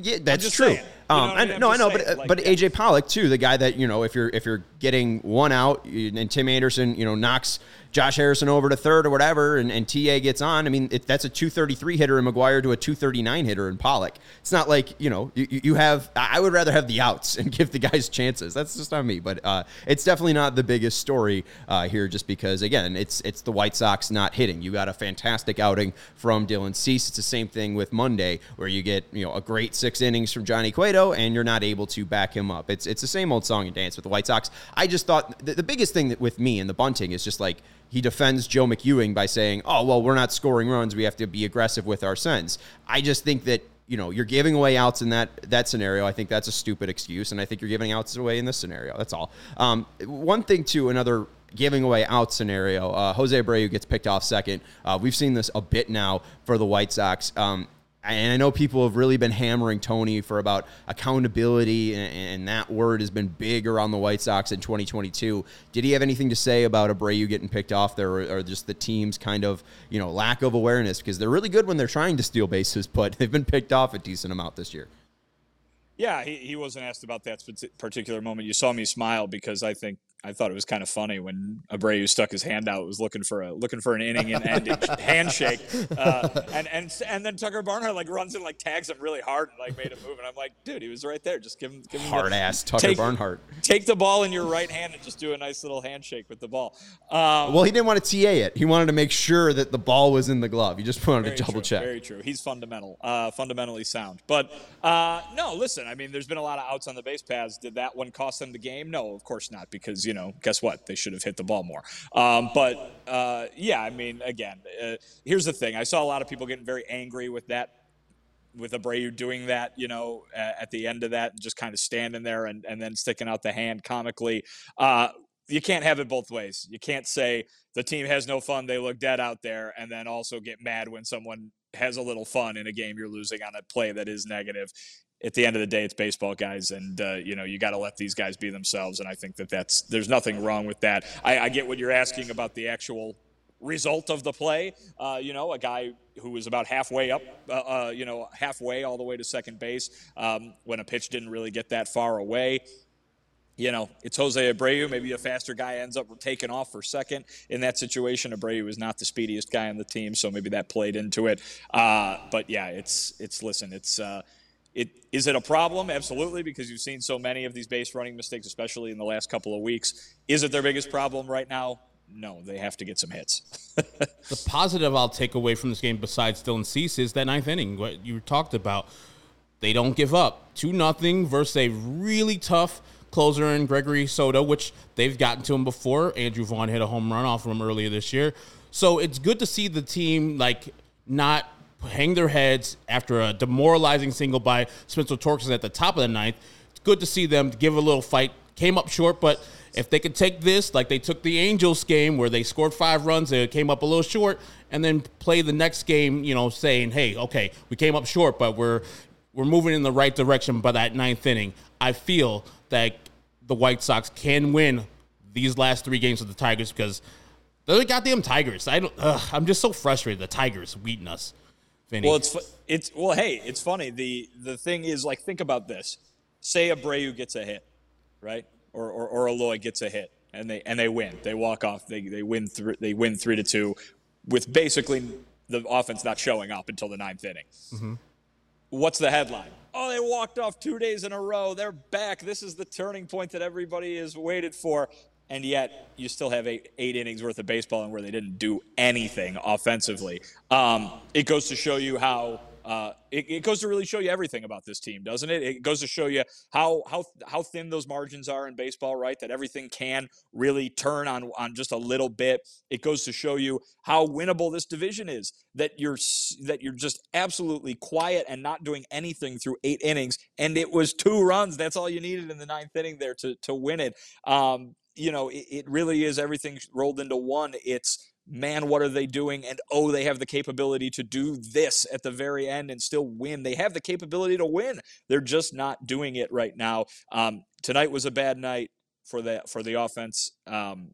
Speaker 1: Yeah, that's true. Um, I mean? no, I know, but like, but yeah. AJ Pollock too, the guy that you know, if you're if you're getting one out and Tim Anderson, you know, knocks Josh Harrison over to third or whatever, and, and TA gets on. I mean, it, that's a 233 hitter in McGuire to a 239 hitter in Pollock. It's not like, you know, you, you have, I would rather have the outs and give the guys chances. That's just not me. But uh, it's definitely not the biggest story uh, here just because, again, it's it's the White Sox not hitting. You got a fantastic outing from Dylan Cease. It's the same thing with Monday where you get, you know, a great six innings from Johnny Cueto and you're not able to back him up. It's, it's the same old song and dance with the White Sox. I just thought the, the biggest thing that with me and the bunting is just like, he defends Joe McEwing by saying, "Oh, well, we're not scoring runs. We have to be aggressive with our sends." I just think that you know you're giving away outs in that that scenario. I think that's a stupid excuse, and I think you're giving outs away in this scenario. That's all. Um, one thing too, another giving away out scenario. Uh, Jose Abreu gets picked off second. Uh, we've seen this a bit now for the White Sox. Um, and I know people have really been hammering Tony for about accountability, and, and, that word has been big around the White Sox in 2022. Did he have anything to say about Abreu getting picked off there, or, or just the team's kind of you know lack of awareness? Because they're really good when they're trying to steal bases, but they've been picked off a decent amount this year.
Speaker 3: Yeah, he, he wasn't asked about that particular moment. You saw me smile because I think I thought it was kind of funny when Abreu stuck his hand out, was looking for a looking for an inning and ending handshake, uh, and and and then Tucker Barnhart like runs and like tags him really hard and like made a move, and I'm like, dude, he was right there. Just give him give him
Speaker 1: hard
Speaker 3: the,
Speaker 1: ass Tucker
Speaker 3: take,
Speaker 1: Barnhart.
Speaker 3: Take the ball in your right hand and just do a nice little handshake with the ball. Um,
Speaker 1: well, he didn't want to TA it. He wanted to make sure that the ball was in the glove. He just wanted to double
Speaker 3: true,
Speaker 1: check.
Speaker 3: Very true. He's fundamental, uh, fundamentally sound. But uh, no, listen. I mean, there's been a lot of outs on the base paths. Did that one cost them the game? No, of course not. Because you know, guess what? They should have hit the ball more. Um, but uh, yeah, I mean, again, uh, here's the thing. I saw a lot of people getting very angry with that with Abreu doing that, you know, at the end of that, and just kind of standing there and, and then sticking out the hand comically. Uh, you can't have it both ways. You can't say the team has no fun, they look dead out there, and then also get mad when someone has a little fun in a game you're losing on a play that is negative at the end of the day, it's baseball, guys, and uh, you know you got to let these guys be themselves. And I think that that's there's nothing wrong with that. I, I get what you're asking about the actual result of the play. Uh, you know, a guy who was about halfway up, uh, uh, you know, halfway all the way to second base um, when a pitch didn't really get that far away. You know, it's Jose Abreu. Maybe a faster guy ends up taking off for second in that situation. Abreu is not the speediest guy on the team, so maybe that played into it. Uh, but yeah, it's it's listen, it's uh, it, is it a problem? Absolutely, because you've seen so many of these base running mistakes, especially in the last couple of weeks. Is it their biggest problem right now? No, they have to get some hits.
Speaker 2: the positive I'll take away from this game, besides Dylan Cease, is that ninth inning. What you talked about, they don't give up. Two nothing versus a really tough closer in Gregory Soto, which they've gotten to him before. Andrew Vaughn hit a home run off of him earlier this year, so it's good to see the team like not hang their heads after a demoralizing single by Spencer Torkelson at the top of the ninth. It's good to see them give a little fight. Came up short, but if they could take this like they took the Angels game where they scored five runs, they came up a little short, and then play the next game, you know, saying, "Hey, okay, we came up short, but we're we're moving in the right direction." By that ninth inning, I feel that the White Sox can win these last three games with the Tigers because they're the goddamn Tigers. I don't. Ugh, I'm just so frustrated. The Tigers beating us.
Speaker 3: Vinnie. Well, it's it's well, hey, it's funny. The the thing is, like, think about this. Say Abreu gets a hit, right? Or or, or Eloy gets a hit, and they and they win. They walk off. They they win three. They win three to two, with basically the offense not showing up until the ninth inning. Mm-hmm. What's the headline? Oh, they walked off two days in a row. They're back. This is the turning point that everybody has waited for and yet you still have eight, eight innings worth of baseball and where they didn't do anything offensively. Um, it goes to show you how uh, it, it, goes to really show you everything about this team, doesn't it? It goes to show you how how how thin those margins are in baseball, right? That everything can really turn on on just a little bit. It goes to show you how winnable this division is. That you're that you're just absolutely quiet and not doing anything through eight innings, and it was two runs. That's all you needed in the ninth inning there to to win it. Um, you know, it, it really is everything rolled into one. It's man, what are they doing? And oh, they have the capability to do this at the very end and still win. They have the capability to win. They're just not doing it right now. Um, tonight was a bad night for the for the offense. Um,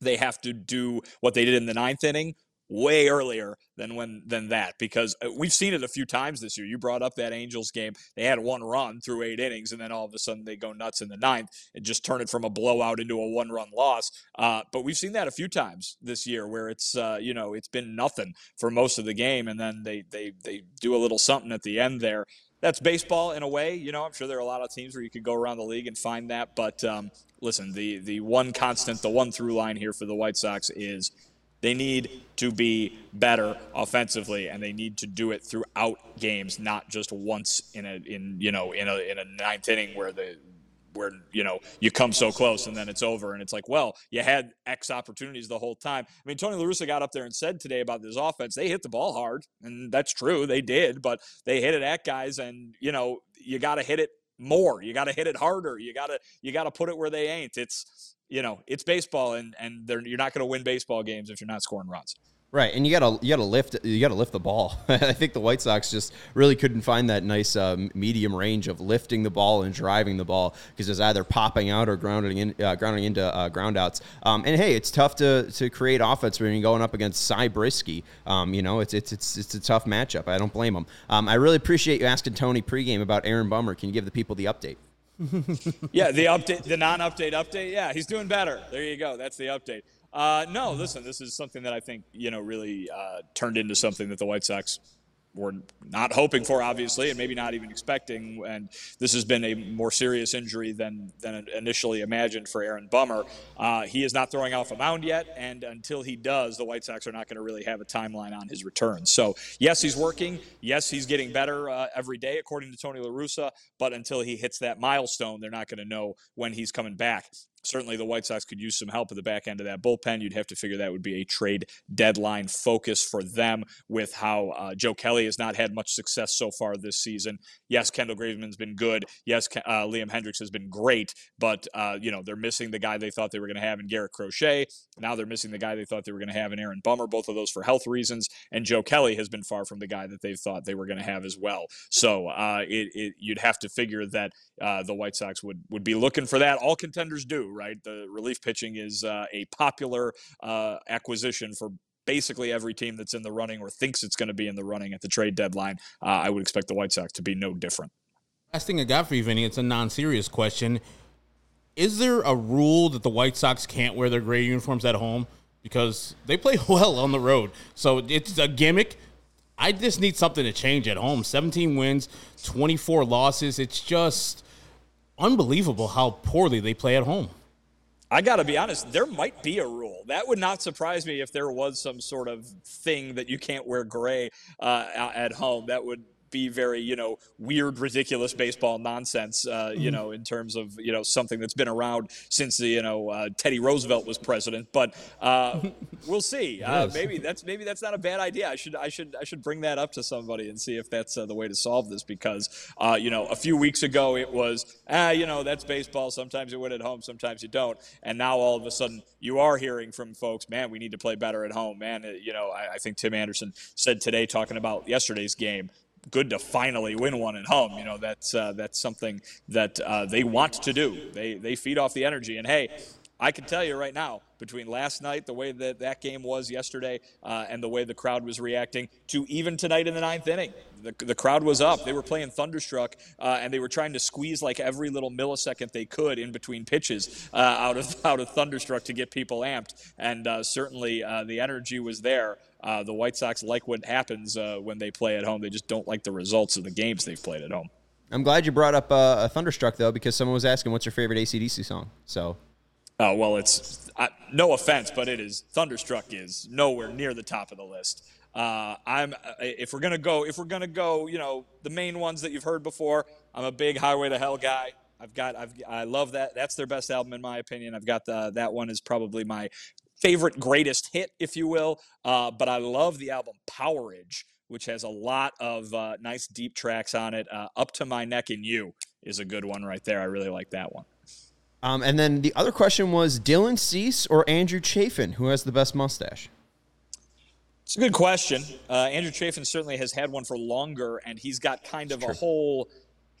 Speaker 3: they have to do what they did in the ninth inning, way earlier than when than that because uh, we've seen it a few times this year. You brought up that Angels game; they had one run through eight innings, and then all of a sudden they go nuts in the ninth and just turn it from a blowout into a one-run loss. Uh, but we've seen that a few times this year where it's uh, you know it's been nothing for most of the game, and then they they they do a little something at the end there. That's baseball in a way, you know. I'm sure there are a lot of teams where you could go around the league and find that, but um, listen, the the one constant, the one through line here for the White Sox is they need to be better offensively, and they need to do it throughout games, not just once in a in you know in a in a ninth inning where the where you know you come so close and then it's over. And it's like well you had x opportunities the whole time. I mean tony La Russa got up there and said today about this offense they hit the ball hard and that's true they did but they hit it at guys and you know you got to hit it more you got to hit it harder you got to you got to put it where they ain't. It's you know, it's baseball, and and you're not going to win baseball games if you're not scoring runs.
Speaker 1: Right, and you gotta you gotta lift you gotta lift the ball. I think the White Sox just really couldn't find that nice uh, medium range of lifting the ball and driving the ball because it's either popping out or grounding in uh, grounding into uh, groundouts. Um, and hey, it's tough to, to create offense when you're going up against Cy Brieske. Um, you know, it's, it's it's it's a tough matchup. I don't blame him. Um, I really appreciate you asking Tony pregame about Aaron Bummer. Can you give the people the update?
Speaker 3: yeah, the update, the non-update update. Yeah, he's doing better. There you go. That's the update. Uh, no, listen, this is something that I think you know really uh, turned into something that the White Sox were not hoping for, obviously, and maybe not even expecting. And this has been a more serious injury than than initially imagined for Aaron Bummer. Uh, he is not throwing off a mound yet, and until he does, the White Sox are not going to really have a timeline on his return. So yes, he's working. Yes, he's getting better uh, every day, according to Tony La Russa. But until he hits that milestone, they're not going to know when he's coming back certainly the White Sox could use some help at the back end of that bullpen. You'd have to figure that would be a trade deadline focus for them with how uh, Joe Kelly has not had much success so far this season. Yes, Kendall Graveman's been good. Yes, uh, Liam Hendriks has been great, but uh, you know they're missing the guy they thought they were going to have in Garrett Crochet. Now they're missing the guy they thought they were going to have in Aaron Bummer. Both of those for health reasons, and Joe Kelly has been far from the guy that they thought they were going to have as well. So uh, it, it, you'd have to figure that uh, the White Sox would would be looking for that. All contenders do, right? The relief pitching is uh, a popular uh, acquisition for basically every team that's in the running or thinks it's going to be in the running at the trade deadline. Uh, I would expect the White Sox to be no different.
Speaker 2: Last thing I got for you, Vinnie, it's a non-serious question. Is there a rule that the White Sox can't wear their gray uniforms at home because they play well on the road? So it's a gimmick. I just need something to change at home. 17 wins, 24 losses. It's just unbelievable how poorly they play at home.
Speaker 3: I got to be honest, there might be a rule. That would not surprise me if there was some sort of thing that you can't wear gray uh, at home. That would be very you know weird ridiculous baseball nonsense uh, you mm-hmm. know in terms of you know something that's been around since the you know uh, Teddy Roosevelt was president. But uh, we'll see. Uh, maybe that's maybe that's not a bad idea. I should I should I should bring that up to somebody and see if that's uh, the way to solve this because uh, you know a few weeks ago it was ah you know that's baseball. Sometimes you win at home sometimes you don't. And now all of a sudden you are hearing from folks man we need to play better at home. Man you know I, I think Tim Anderson said today talking about yesterday's game good to finally win one at home. You know, that's uh, that's something that uh, they want to do. They they feed off the energy. And hey, I can tell you right now, between last night, the way that that game was yesterday, uh, and the way the crowd was reacting, to even tonight in the ninth inning, the, the crowd was up. They were playing Thunderstruck, uh, and they were trying to squeeze like every little millisecond they could in between pitches uh, out of out of Thunderstruck to get people amped. And uh, certainly uh, the energy was there. Uh, the White Sox like what happens when they play at home. They just don't like the results of the games they've played at home.
Speaker 1: I'm glad you brought up uh, Thunderstruck though, because someone was asking, "What's your favorite ACDC song?" So
Speaker 3: Oh well, it's uh, no offense, but it is Thunderstruck is nowhere near the top of the list. Uh, I'm uh, if we're gonna go, if we're gonna go, you know, the main ones that you've heard before. I'm a big Highway to Hell guy. I've got, I've, I love that. That's their best album in my opinion. I've got the, that one is probably my favorite greatest hit, if you will. Uh, but I love the album Powerage, which has a lot of uh, nice deep tracks on it. Uh, Up to My Neck in You is a good one right there. I really like that one.
Speaker 1: Um, and then the other question was Dylan Cease or Andrew Chafin, who has the best mustache?
Speaker 3: It's a good question. Uh, Andrew Chafin certainly has had one for longer, and he's got kind of a whole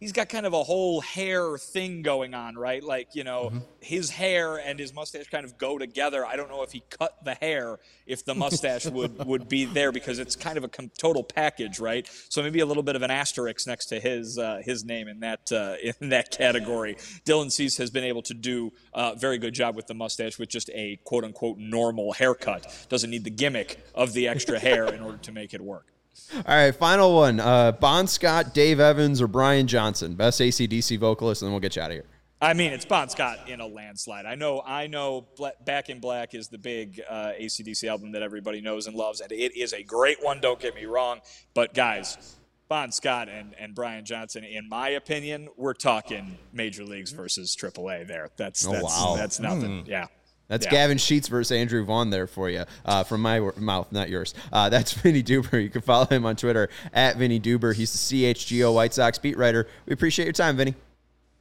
Speaker 3: he's got kind of a whole hair thing going on, right? Like, you know, mm-hmm. his hair and his mustache kind of go together. I don't know if he cut the hair, if the mustache would, would be there because it's kind of a com- total package, right? So maybe a little bit of an asterisk next to his uh, his name in that uh, in that category. Dylan Cease has been able to do a very good job with the mustache with just a quote unquote normal haircut. Doesn't need the gimmick of the extra hair in order to make it work.
Speaker 1: All right, final one. Uh, Bon Scott, Dave Evans, or Brian Johnson, best ACDC vocalist, and then we'll get you out of here.
Speaker 3: I mean, it's Bon Scott in a landslide. I know, I know. Back in Black is the big uh, ACDC album that everybody knows and loves, and it is a great one. Don't get me wrong, but guys, Bon Scott and, and Brian Johnson, in my opinion, we're talking major leagues versus AAA. There, that's oh, that's wow. that's nothing. Mm. Yeah.
Speaker 1: That's yeah. Gavin Sheets versus Andrew Vaughn there for you uh, from my mouth, not yours. Uh, that's Vinnie Duber. You can follow him on Twitter at Vinnie Duber. He's the CHGO White Sox beat writer. We appreciate your time, Vinnie.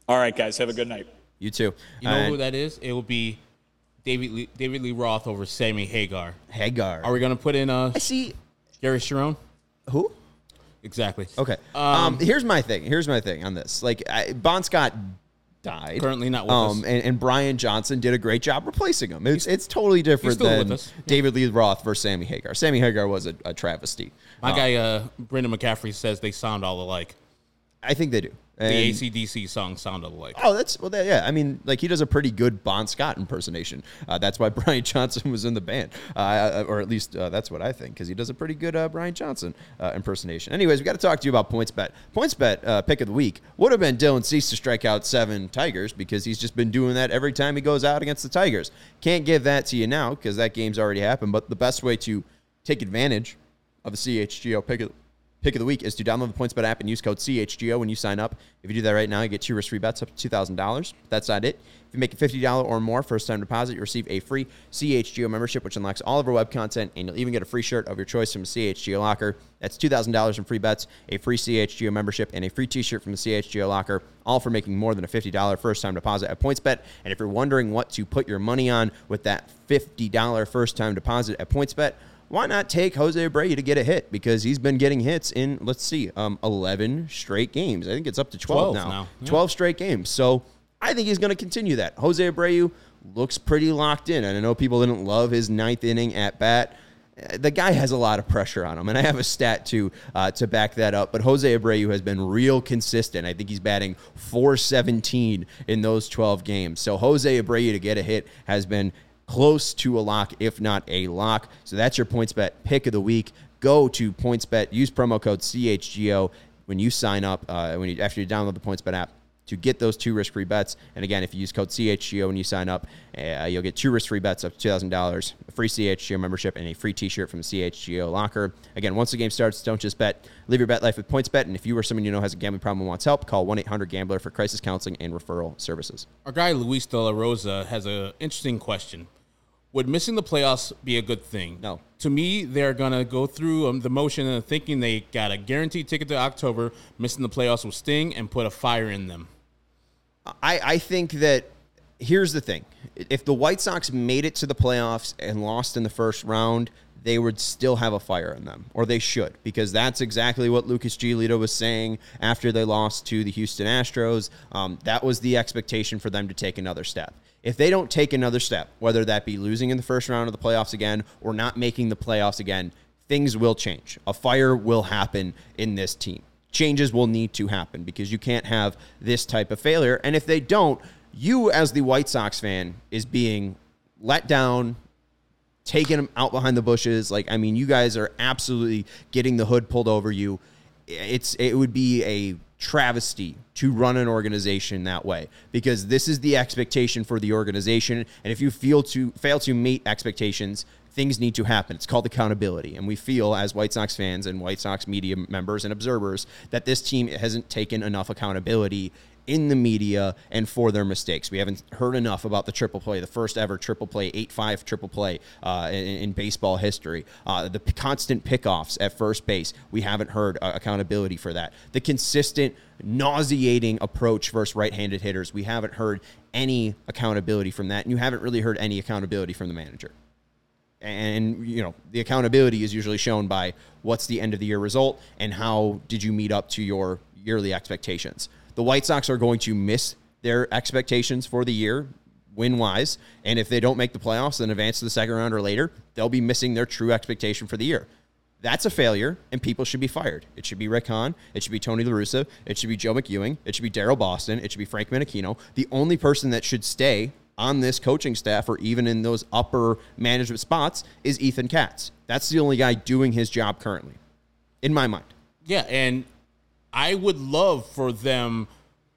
Speaker 3: All right, guys. Have a good night.
Speaker 1: You too.
Speaker 2: You know and who that is? It will be David Lee, David Lee Roth over Sammy Hagar.
Speaker 1: Hagar.
Speaker 2: Are we going to put in uh,
Speaker 1: I see.
Speaker 2: Gary Cherone?
Speaker 1: Who?
Speaker 2: Exactly.
Speaker 1: Okay. Um, um, here's my thing. Here's my thing on this. Like, I, Bon Scott died.
Speaker 2: Currently not with um,
Speaker 1: us. And, and, Brian Johnson did a great job replacing him. It's, it's totally different than David Lee Roth versus Sammy Hagar. Sammy Hagar was a, a travesty.
Speaker 2: My um, guy, uh, Brendan McCaffrey, says they sound all alike.
Speaker 1: I think they do.
Speaker 2: The
Speaker 1: And-
Speaker 2: ACDC song sounded like.
Speaker 1: Oh, that's well, that- yeah. I mean, like he does a pretty good Bon Scott impersonation. Uh, that's why Brian Johnson was in the band, uh, or at least uh, that's what I think, because he does a pretty good uh, Brian Johnson uh, impersonation. Anyways, we got to talk to you about PointsBet. Points bet uh, pick of the week would have been Dylan Cease to strike out seven Tigers because he's just been doing that every time he goes out against the Tigers. Can't give that to you now because that game's already happened. But the best way to take advantage of the CHGO pick of, pick of the week is to download the PointsBet app and use code CHGO when you sign up. If you do that right now, you get two risk-free bets up to $2,000. That's not it. If you make a $50 or more first-time deposit, you receive a free CHGO membership, which unlocks all of our web content, and you'll even get a free shirt of your choice from a CHGO Locker. That's $2,000 in free bets, a free CHGO membership, and a free t-shirt from the CHGO Locker, all for making more than a $50 first-time deposit at PointsBet. And if you're wondering what to put your money on with that $50 first-time deposit at PointsBet, why not take Jose Abreu to get a hit? Because he's been getting hits in, let's see, um, 11 straight games. I think it's up to 12,
Speaker 2: 12
Speaker 1: now.
Speaker 2: now, yeah.
Speaker 1: 12 straight games. So I think he's going to continue that. Jose Abreu looks pretty locked in. And I know people didn't love his ninth inning at bat. Uh, The guy has a lot of pressure on him, and I have a stat too uh, to back that up. But Jose Abreu has been real consistent. I think he's batting 417 in those 12 games. So Jose Abreu to get a hit has been close to a lock, if not a lock. So that's your PointsBet pick of the week. Go to PointsBet, use promo code CHGO when you sign up, uh, when you after you download the PointsBet app to get those two risk-free bets. And again, if you use code CHGO when you sign up, uh, you'll get two risk-free bets up to $2,000, a free CHGO membership, and a free t-shirt from the CHGO locker. Again, once the game starts, don't just bet. Live your bet life with PointsBet. And if you or someone you know has a gambling problem and wants help, call 1-800-GAMBLER for crisis counseling and referral services.
Speaker 2: Our guy Luis De La Rosa has an interesting question. Would missing the playoffs be a good thing?
Speaker 1: No.
Speaker 2: To me, they're gonna go through um, the motion of thinking they got a guaranteed ticket to October. Missing the playoffs will sting and put a fire in them.
Speaker 1: I, I think that here's the thing. If the White Sox made it to the playoffs and lost in the first round, they would still have a fire in them, or they should, because that's exactly what Lucas Giolito was saying after they lost to the Houston Astros. Um, that was the expectation for them to take another step. If they don't take another step, whether that be losing in the first round of the playoffs again or not making the playoffs again, things will change. A fire will happen in this team changes will need to happen because you can't have this type of failure. And if they don't, you as the White Sox fan is being let down, taken out behind the bushes. Like, I mean, you guys are absolutely getting the hood pulled over you. It's it would be a travesty to run an organization that way because this is the expectation for the organization and if you feel to fail to meet expectations things need to happen it's called accountability and we feel as white sox fans and white sox media members and observers that this team hasn't taken enough accountability in the media and for their mistakes. We haven't heard enough about the triple play, the first ever triple play, 8 5 triple play uh, in, in baseball history. Uh, the p- constant pickoffs at first base, we haven't heard uh, accountability for that. The consistent, nauseating approach versus right handed hitters, we haven't heard any accountability from that. And you haven't really heard any accountability from the manager and you know the accountability is usually shown by what's the end of the year result and how did you meet up to your yearly expectations the white sox are going to miss their expectations for the year win wise and if they don't make the playoffs and advance to the second round or later they'll be missing their true expectation for the year that's a failure, and people should be fired. It should be Rick Hahn. It should be Tony La Russa. It should be Joe McEwing. It should be Daryl Boston. It should be Frank Menechino. The only person that should stay on this coaching staff or even in those upper management spots is Ethan Katz. That's the only guy doing his job currently, in my mind.
Speaker 2: Yeah, and I would love for them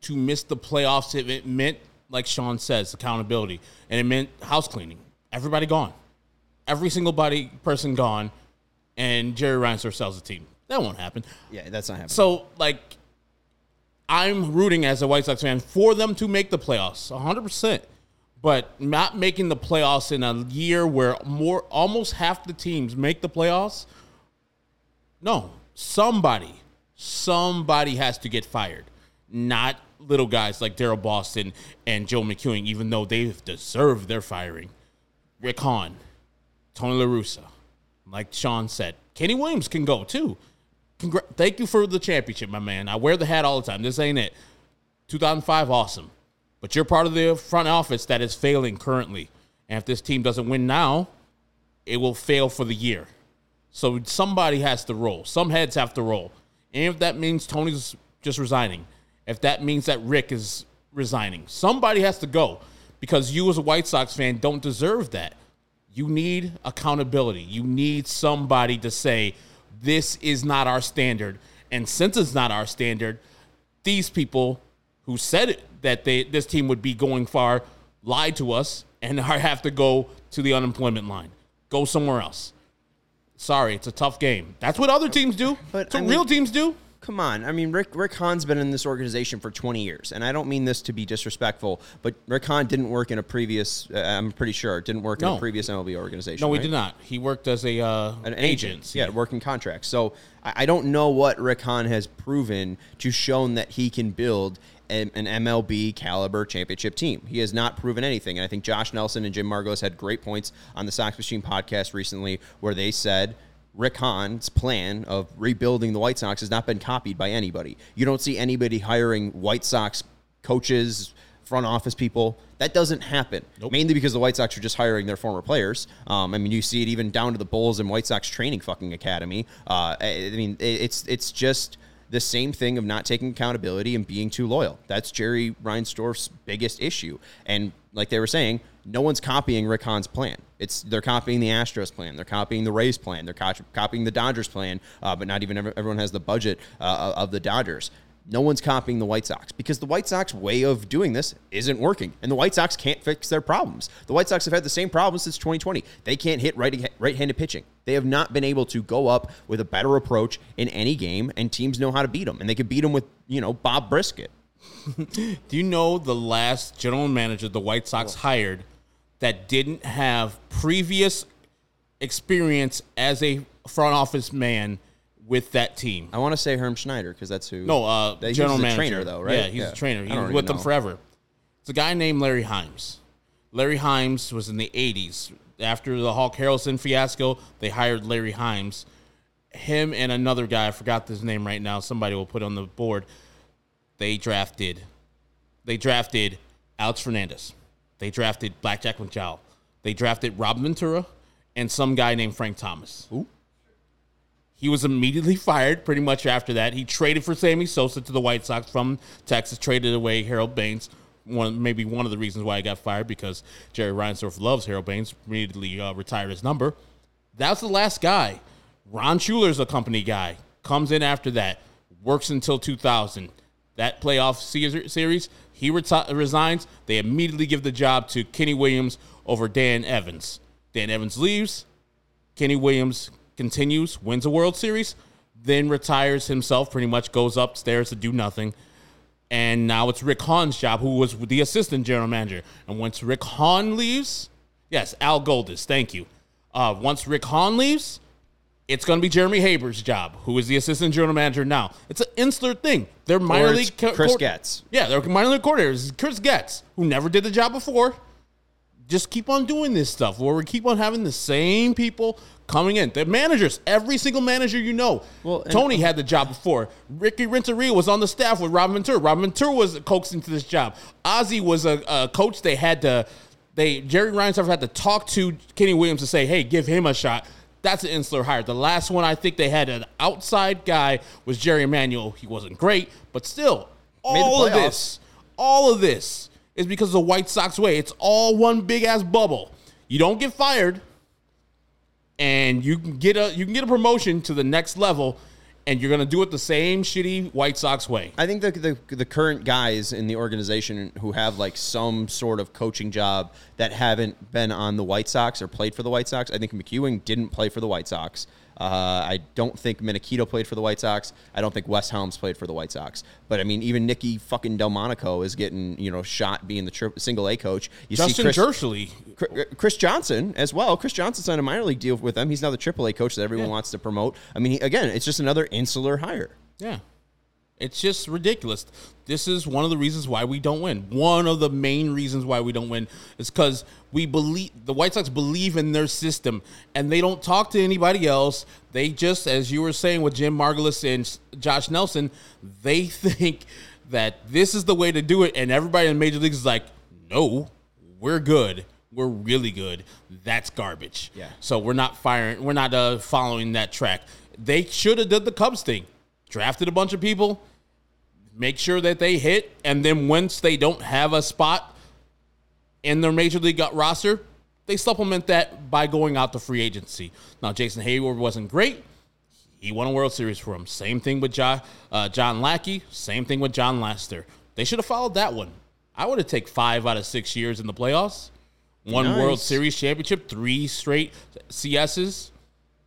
Speaker 2: to miss the playoffs if it meant, like Sean says, accountability, and it meant house cleaning. Everybody gone, every single body person gone, and Jerry Reinsdorf sells the team. That won't happen.
Speaker 1: Yeah, that's not happening.
Speaker 2: So, like, I'm rooting as a White Sox fan for them to make the playoffs, 100%. But not making the playoffs in a year where more almost half the teams make the playoffs, no, somebody, somebody has to get fired. Not little guys like Daryl Boston and Joe McEwing, even though they've deserved their firing. Rick Hahn, Tony La Russa, like Sean said, Kenny Williams can go too. Congra- thank you for the championship, my man. I wear the hat all the time. This ain't it. 2005, awesome. But you're part of the front office that is failing currently. And if this team doesn't win now, it will fail for the year. So somebody has to roll. Some heads have to roll. And if that means Tony's just resigning, if that means that Rick is resigning. Somebody has to go because you, as a White Sox fan, don't deserve that. You need accountability. You need somebody to say, this is not our standard. And since it's not our standard, these people who said it, that they this team would be going far lied to us and have to go to the unemployment line. Go somewhere else. Sorry, it's a tough game. That's what other teams do.
Speaker 1: But,
Speaker 2: That's what
Speaker 1: mean-
Speaker 2: real teams do.
Speaker 1: Come on. I mean, Rick Rick Hahn's been in this organization for 20 years, and I don't mean this to be disrespectful, but Rick Hahn didn't work in a previous. Uh, I'm pretty sure didn't work in a previous MLB organization.
Speaker 2: No, he
Speaker 1: right?
Speaker 2: did not. He worked as a uh,
Speaker 1: an
Speaker 2: agent.
Speaker 1: agent. Yeah, working contracts. So I, I don't know what Rick Hahn has proven to shown that he can build an, an MLB caliber championship team. He has not proven anything. And I think Josh Nelson and Jim Margalus had great points on the Sox Machine podcast recently where they said Rick Hahn's plan of rebuilding the White Sox has not been copied by anybody. You don't see anybody hiring White Sox coaches, front office people. That doesn't happen. Mainly because the White Sox are just hiring their former players. Um, I mean, you see it even down to the Bulls and White Sox training fucking academy. Uh, I I mean, it- it's it's just the same thing of not taking accountability and being too loyal. That's Jerry Reinsdorf's biggest issue. And like they were saying, no one's copying Rick Hahn's plan. It's they're copying the Astros plan, they're copying the Rays plan, they're co- copying the Dodgers plan, uh, but not even ev- everyone has the budget uh, of the Dodgers. No one's copying the White Sox because the White Sox way of doing this isn't working, and the White Sox can't fix their problems. The White Sox have had the same problems since 2020. They can't hit right right-handed pitching. They have not been able to go up with a better approach in any game, and teams know how to beat them, and they could beat them with you know Bob Brisket.
Speaker 2: Do you know the last general manager the White Sox hired that didn't have previous experience as a front office man with that team?
Speaker 1: I want to say Herm Schneider because that's who.
Speaker 2: No, uh,
Speaker 1: that- he
Speaker 2: general manager.
Speaker 1: trainer though, right?
Speaker 2: Yeah, he's a trainer.
Speaker 1: I
Speaker 2: He
Speaker 1: don't
Speaker 2: was
Speaker 1: even
Speaker 2: with them forever. It's a guy named Larry Himes. Larry Himes was in the '80s. After the Hawk Harrelson fiasco, they hired Larry Himes. Him and another guy, I forgot his name right now. Somebody will put it on the board. They drafted. They drafted Alex Fernandez. They drafted Blackjack McDowell. They drafted Rob Ventura and some guy named Frank Thomas. He was immediately fired pretty much after that. He traded for Sammy Sosa to the White Sox from Texas, traded away Harold Baines. One, maybe one of the reasons why he got fired because Jerry Reinsdorf loves Harold Baines, immediately uh, retired his number. That was the last guy. Ron Schueler's a company guy. Comes in after that, works until 2000. That playoff series, he reti- resigns. They immediately give the job to Kenny Williams over Dan Evans. Dan Evans leaves. Kenny Williams continues, wins a World Series, then retires himself, pretty much goes upstairs to do nothing. And now it's Rick Hahn's job, who was the assistant general manager. And once Rick Hahn leaves, yes, Al Goldis, thank you. Uh, once Rick Hahn leaves, it's going to be Jeremy Haber's job, who is the assistant general manager now. It's an insular thing. They're minor
Speaker 1: Or
Speaker 2: league. co-
Speaker 1: Chris
Speaker 2: co-
Speaker 1: Getz.
Speaker 2: Yeah, they're minor league coordinators. Chris Getz, who never did the job before, just keep on doing this stuff where we keep on having the same people coming in. The managers, every single manager you know.
Speaker 1: Well, and-
Speaker 2: Tony had the job before. Ricky Renteria was on the staff with Robin Ventura. Robin Ventura was coaxed into this job. Ozzie was a, a coach. They had to, they Jerry Reinsdorf had to talk to Kenny Williams to say, hey, give him a shot. That's an insular hire. The last one I think they had an outside guy was Jerry Manuel. He wasn't great, but still, all of this, all of this is because of the White Sox way. It's all one big ass bubble. You don't get fired, and you can get a you can get a promotion to the next level, and you're gonna do it the same shitty White Sox way.
Speaker 1: I think the, the the current guys in the organization who have like some sort of coaching job that haven't been on the White Sox or played for the White Sox. I think McEwing didn't play for the White Sox. Uh, I don't think Menechino played for the White Sox. I don't think Wes Helms played for the White Sox. But I mean, even Nicky fucking Delmonico is getting you know shot being the tri- single A coach. You
Speaker 2: Justin
Speaker 1: Chris, Chris- Chris Johnson as well. Chris Johnson signed a minor league deal with them. He's now the AAA coach that everyone
Speaker 2: Yeah.
Speaker 1: wants to promote. I mean, he, again, it's just another insular hire.
Speaker 2: yeah, it's just ridiculous. This is one of the reasons why we don't win. One of the main reasons why we don't win is because we believe the White Sox believe in their system, and they don't talk to anybody else. They just, as you were saying with Jim Margalus and Josh Nelson, they think that this is the way to do it, and everybody in Major Leagues is like, no, we're good. We're really good. That's garbage.
Speaker 1: Yeah.
Speaker 2: So we're not firing. We're not uh, following that track. They should have did the Cubs thing, drafted a bunch of people, make sure that they hit, and then once they don't have a spot in their major league roster, they supplement that by going out to free agency. Now, Jason Heyward wasn't great. He won a World Series for him. Same thing with John, uh, John Lackey. Same thing with Jon Lester. They should have followed that one. I would have taken five out of six years in the playoffs. One
Speaker 1: Nice.
Speaker 2: World Series championship, three straight CSs.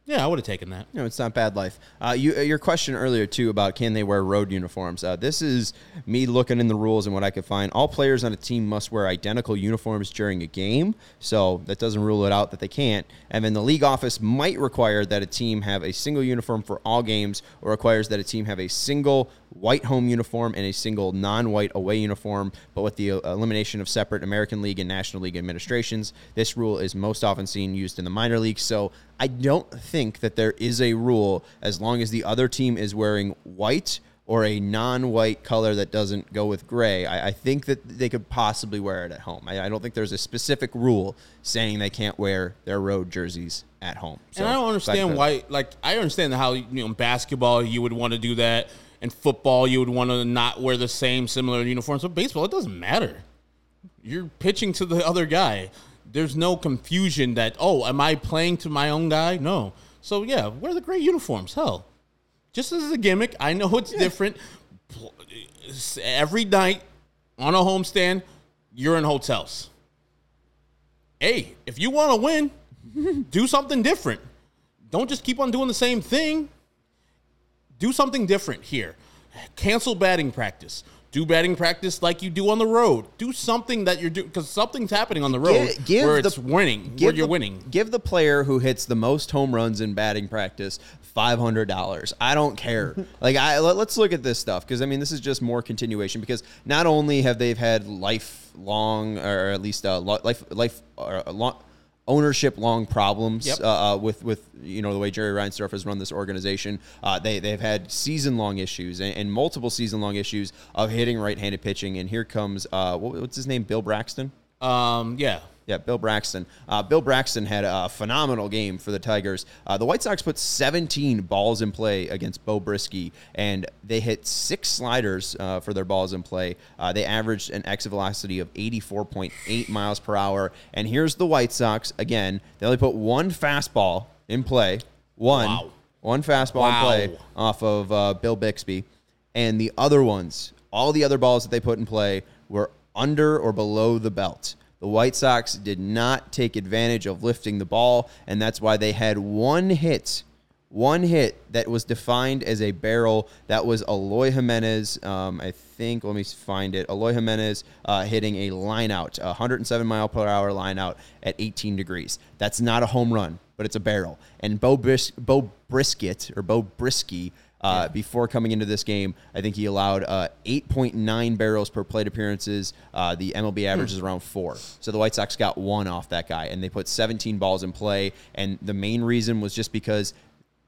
Speaker 2: Yeah, I would have taken that.
Speaker 1: No, it's not bad life. Uh, you, uh, your question earlier too about can they wear road uniforms? Uh, this is me looking in the rules and what I could find. All players on a team must wear identical uniforms during a game, so that doesn't rule it out that they can't. And then the league office might require that a team have a single uniform for all games, or requires that a team have a single white home uniform and a single non-white away uniform. But with the uh, elimination of separate American League and National League administrations, this rule is most often seen used in the minor leagues. So I don't think that there is a rule as long as the other team is wearing white or a non-white color that doesn't go with gray. I, I think that they could possibly wear it at home. I, I don't think there's a specific rule saying they can't wear their road jerseys at home. So,
Speaker 2: and I don't understand why. Like, I understand how you know in basketball you would want to do that, and football you would want to not wear the same similar uniforms. But baseball, it doesn't matter. You're pitching to the other guy. There's no confusion that oh, am I playing to my own guy? No. So yeah, wear the gray uniforms. Hell, just as a gimmick. I know it's different. Every night on a homestand, you're in hotels. Hey, if you want to win, do something different. Don't just keep on doing the same thing. Do something different here. Cancel batting practice. Do batting practice like you do on the road. Do something that you're doing because something's happening on the road
Speaker 1: Give- give
Speaker 2: where
Speaker 1: the-
Speaker 2: it's winning, where you're
Speaker 1: the-
Speaker 2: winning.
Speaker 1: Give the player who hits the most home runs in batting practice five hundred dollars. I don't care. like I let, us look at this stuff because I mean this is just more continuation because not only have they've had lifelong or at least uh, li- life life or uh, long, ownership long problems
Speaker 2: Yep.
Speaker 1: uh, uh, with with you know the way Jerry Reinsdorf has run this organization. Uh, they they've had season long issues and, and multiple season long issues of hitting right handed pitching. And here comes uh, what, what's his name, Bill Braxton.
Speaker 2: Um, yeah.
Speaker 1: Yeah, Bill Braxton. Uh, Bill Braxton had a phenomenal game for the Tigers. Uh, the White Sox put 17 balls in play against Beau Brieske, and they hit six sliders uh, for their balls in play. Uh, they averaged an exit velocity of 84.8 miles per hour. And here's the White Sox again. They only put one fastball in play. One.
Speaker 2: Wow.
Speaker 1: One fastball
Speaker 2: Wow.
Speaker 1: in play off of uh, Bill Bixby. And the other ones, all the other balls that they put in play were under or below the belt. The White Sox did not take advantage of lifting the ball, and that's why they had one hit, one hit that was defined as a barrel. That was Eloy Jimenez. Um, I think, let me find it. Eloy Jimenez uh, hitting a line out, a 107 mile per hour line out at 18 degrees. That's not a home run, but it's a barrel. And Bo, Bris- Bo Brisket, or Beau Brieske, uh, before coming into this game. I think he allowed uh, 8.9 barrels per plate appearances. Uh, the MLB average is around four. So the White Sox got one off that guy, and they put 17 balls in play. And the main reason was just because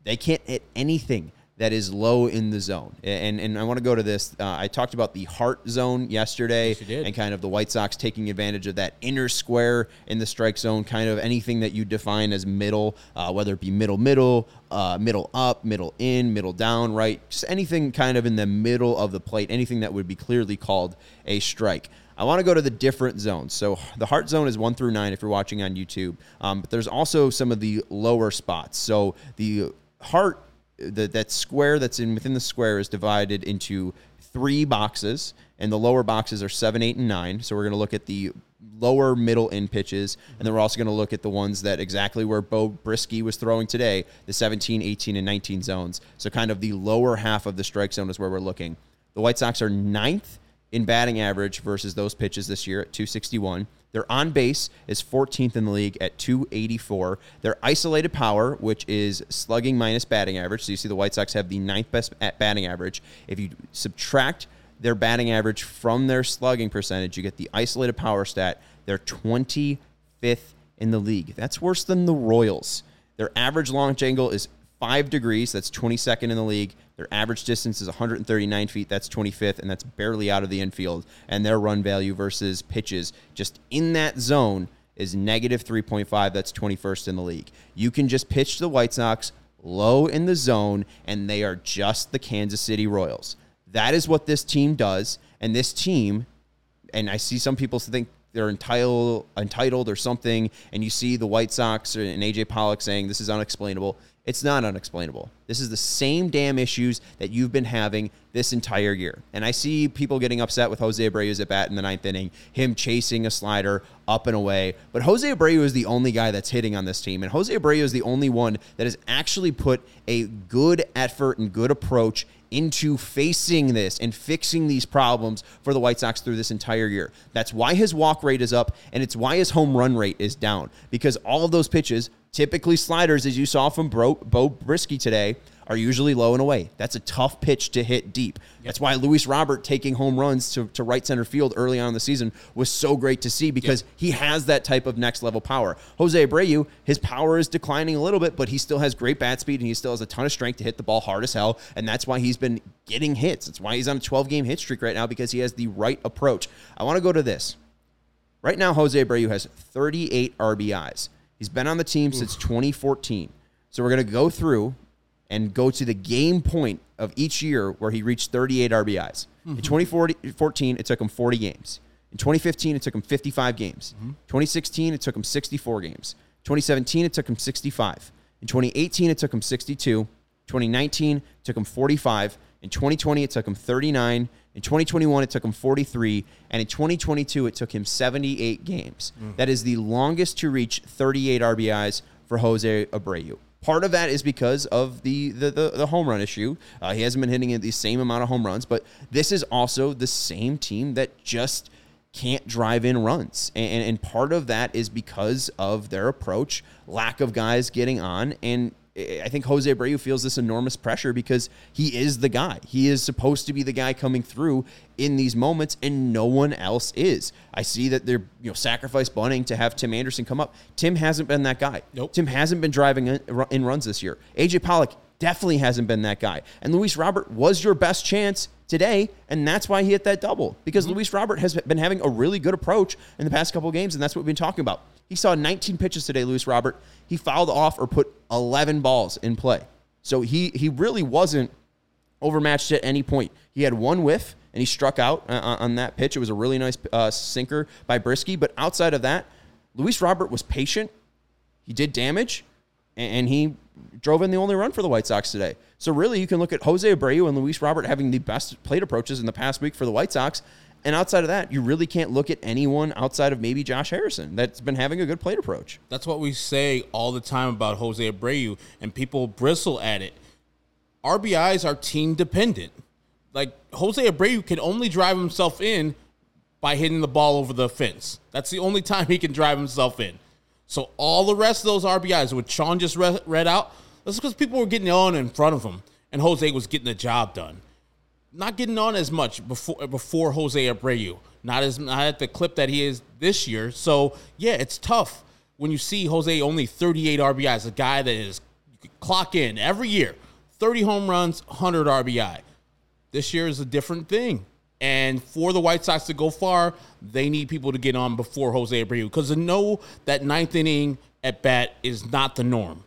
Speaker 1: they can't hit anything that is low in the zone. And and I want to go to this. Uh, I talked about the heart zone yesterday,
Speaker 2: you did.
Speaker 1: and kind of the White Sox taking advantage of that inner square in the strike zone, kind of anything that you define as middle, uh, whether it be middle, middle, uh, middle up, middle in, middle down, right, just anything kind of in the middle of the plate, anything that would be clearly called a strike. I want to go to the different zones. So the heart zone is one through nine if you're watching on YouTube, um, but there's also some of the lower spots. So the heart the, that square that's in within the square is divided into three boxes, and the lower boxes are seven, eight, and nine. So we're going to look at the lower middle in pitches, and then we're also going to look at the ones that exactly where Beau Brieske was throwing today, the 17, 18, and 19 zones. So kind of the lower half of the strike zone is where we're looking. The White Sox are ninth in batting average versus those pitches this year at 261. Their on base is 14th in the league at 284. Their isolated power, which is slugging minus batting average, so you see the White Sox have the ninth best at batting average. If you subtract their batting average from their slugging percentage, you get the isolated power stat. They're 25th in the league. That's worse than the Royals. Their average launch angle is five degrees. That's 22nd in the league. Their average distance is 139 feet. That's 25th, and that's barely out of the infield. And their run value versus pitches just in that zone is negative 3.5. That's 21st in the league. You can just pitch the White Sox low in the zone, and they are just the Kansas City Royals. That is what this team does. And this team, and I see some people think they're entitled entitled or something, and you see the White Sox and AJ Pollock saying this is unexplainable. It's not unexplainable. This is the same damn issues that you've been having this entire year. And I see people getting upset with Jose Abreu's at bat in the ninth inning, him chasing a slider up and away. But Jose Abreu is the only guy that's hitting on this team. And Jose Abreu is the only one that has actually put a good effort and good approach into facing this and fixing these problems for the White Sox through this entire year. That's why his walk rate is up and it's why his home run rate is down because all of those pitches Typically, sliders, as you saw from Bro, Beau Brieske today, are usually low and away. That's a tough pitch to hit deep. That's why Luis Robert taking home runs to, to right center field early on in the season was so great to see because he has that type of next level power. Jose Abreu, his power is declining a little bit, but he still has great bat speed and he still has a ton of strength to hit the ball hard as hell. And that's why he's been getting hits. That's why he's on a 12 game hit streak right now because he has the right approach. I want to go to this. Right now, Jose Abreu has 38 RBIs. He's been on the team Oof. since 2014. So we're going to go through and go to the game point of each year where he reached 38 RBIs. Mm-hmm. In 2014, it took him 40 games. In 2015, it took him 55 games. Mm-hmm. 2016, it took him 64 games. 2017, it took him 65. In 2018, it took him 62. 2019, it took him 45. In 2020, it took him 39. In 2021, it took him 43, and in 2022, it took him 78 games. Mm. That is the longest to reach 38 RBIs for Jose Abreu. Part of that is because of the the, the, the home run issue. Uh, he hasn't been hitting the same amount of home runs, but this is also the same team that just can't drive in runs. And, and part of that is because of their approach, lack of guys getting on, and I think Jose Abreu feels this enormous pressure because he is the guy. He is supposed to be the guy coming through in these moments, and no one else is. I see that they're you know sacrifice bunting to have Tim Anderson come up. Tim hasn't been that guy.
Speaker 2: Nope.
Speaker 1: Tim hasn't been driving in runs this year. AJ Pollock definitely hasn't been that guy. And Luis Robert was your best chance today, and that's why he hit that double because mm-hmm. Luis Robert has been having a really good approach in the past couple games, and that's what we've been talking about. He saw 19 pitches today, Luis Robert. He fouled off or put 11 balls in play. So he he really wasn't overmatched at any point. He had one whiff and he struck out uh, on that pitch. It was a really nice uh, sinker by Brieske. But outside of that, Luis Robert was patient. He did damage, and he drove in the only run for the White Sox today. So really, you can look at Jose Abreu and Luis Robert having the best plate approaches in the past week for the White Sox, and outside of that, you really can't look at anyone outside of maybe Josh Harrison that's been having a good plate approach.
Speaker 2: That's what we say all the time about Jose Abreu, and people bristle at it. RBIs are team dependent. Like Jose Abreu can only drive himself in by hitting the ball over the fence. That's the only time he can drive himself in. So all the rest of those RBIs, which Sean just read out, that's because people were getting on in front of him, and Jose was getting the job done not getting on as much before before Jose Abreu. Not as not at the clip that he is this year. So yeah, it's tough when you see Jose only 38 RBIs, a guy that is clock in every year, 30 home runs, 100 RBI. This year is a different thing. And for the White Sox to go far, they need people to get on before Jose Abreu because to know that ninth inning at bat is not the norm.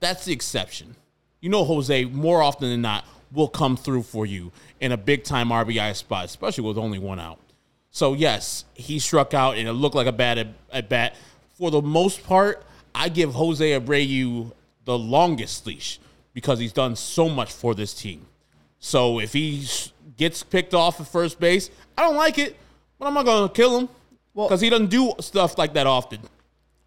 Speaker 2: That's the exception. You know, Jose, more often than not, will come through for you in a big time RBI spot, especially with only one out. So yes, he struck out and it looked like a bad at bat. For the most part, I give Jose Abreu the longest leash because he's done so much for this team. So if he gets picked off at first base, I don't like it, but I'm not going to kill him because well, he doesn't do stuff like that often.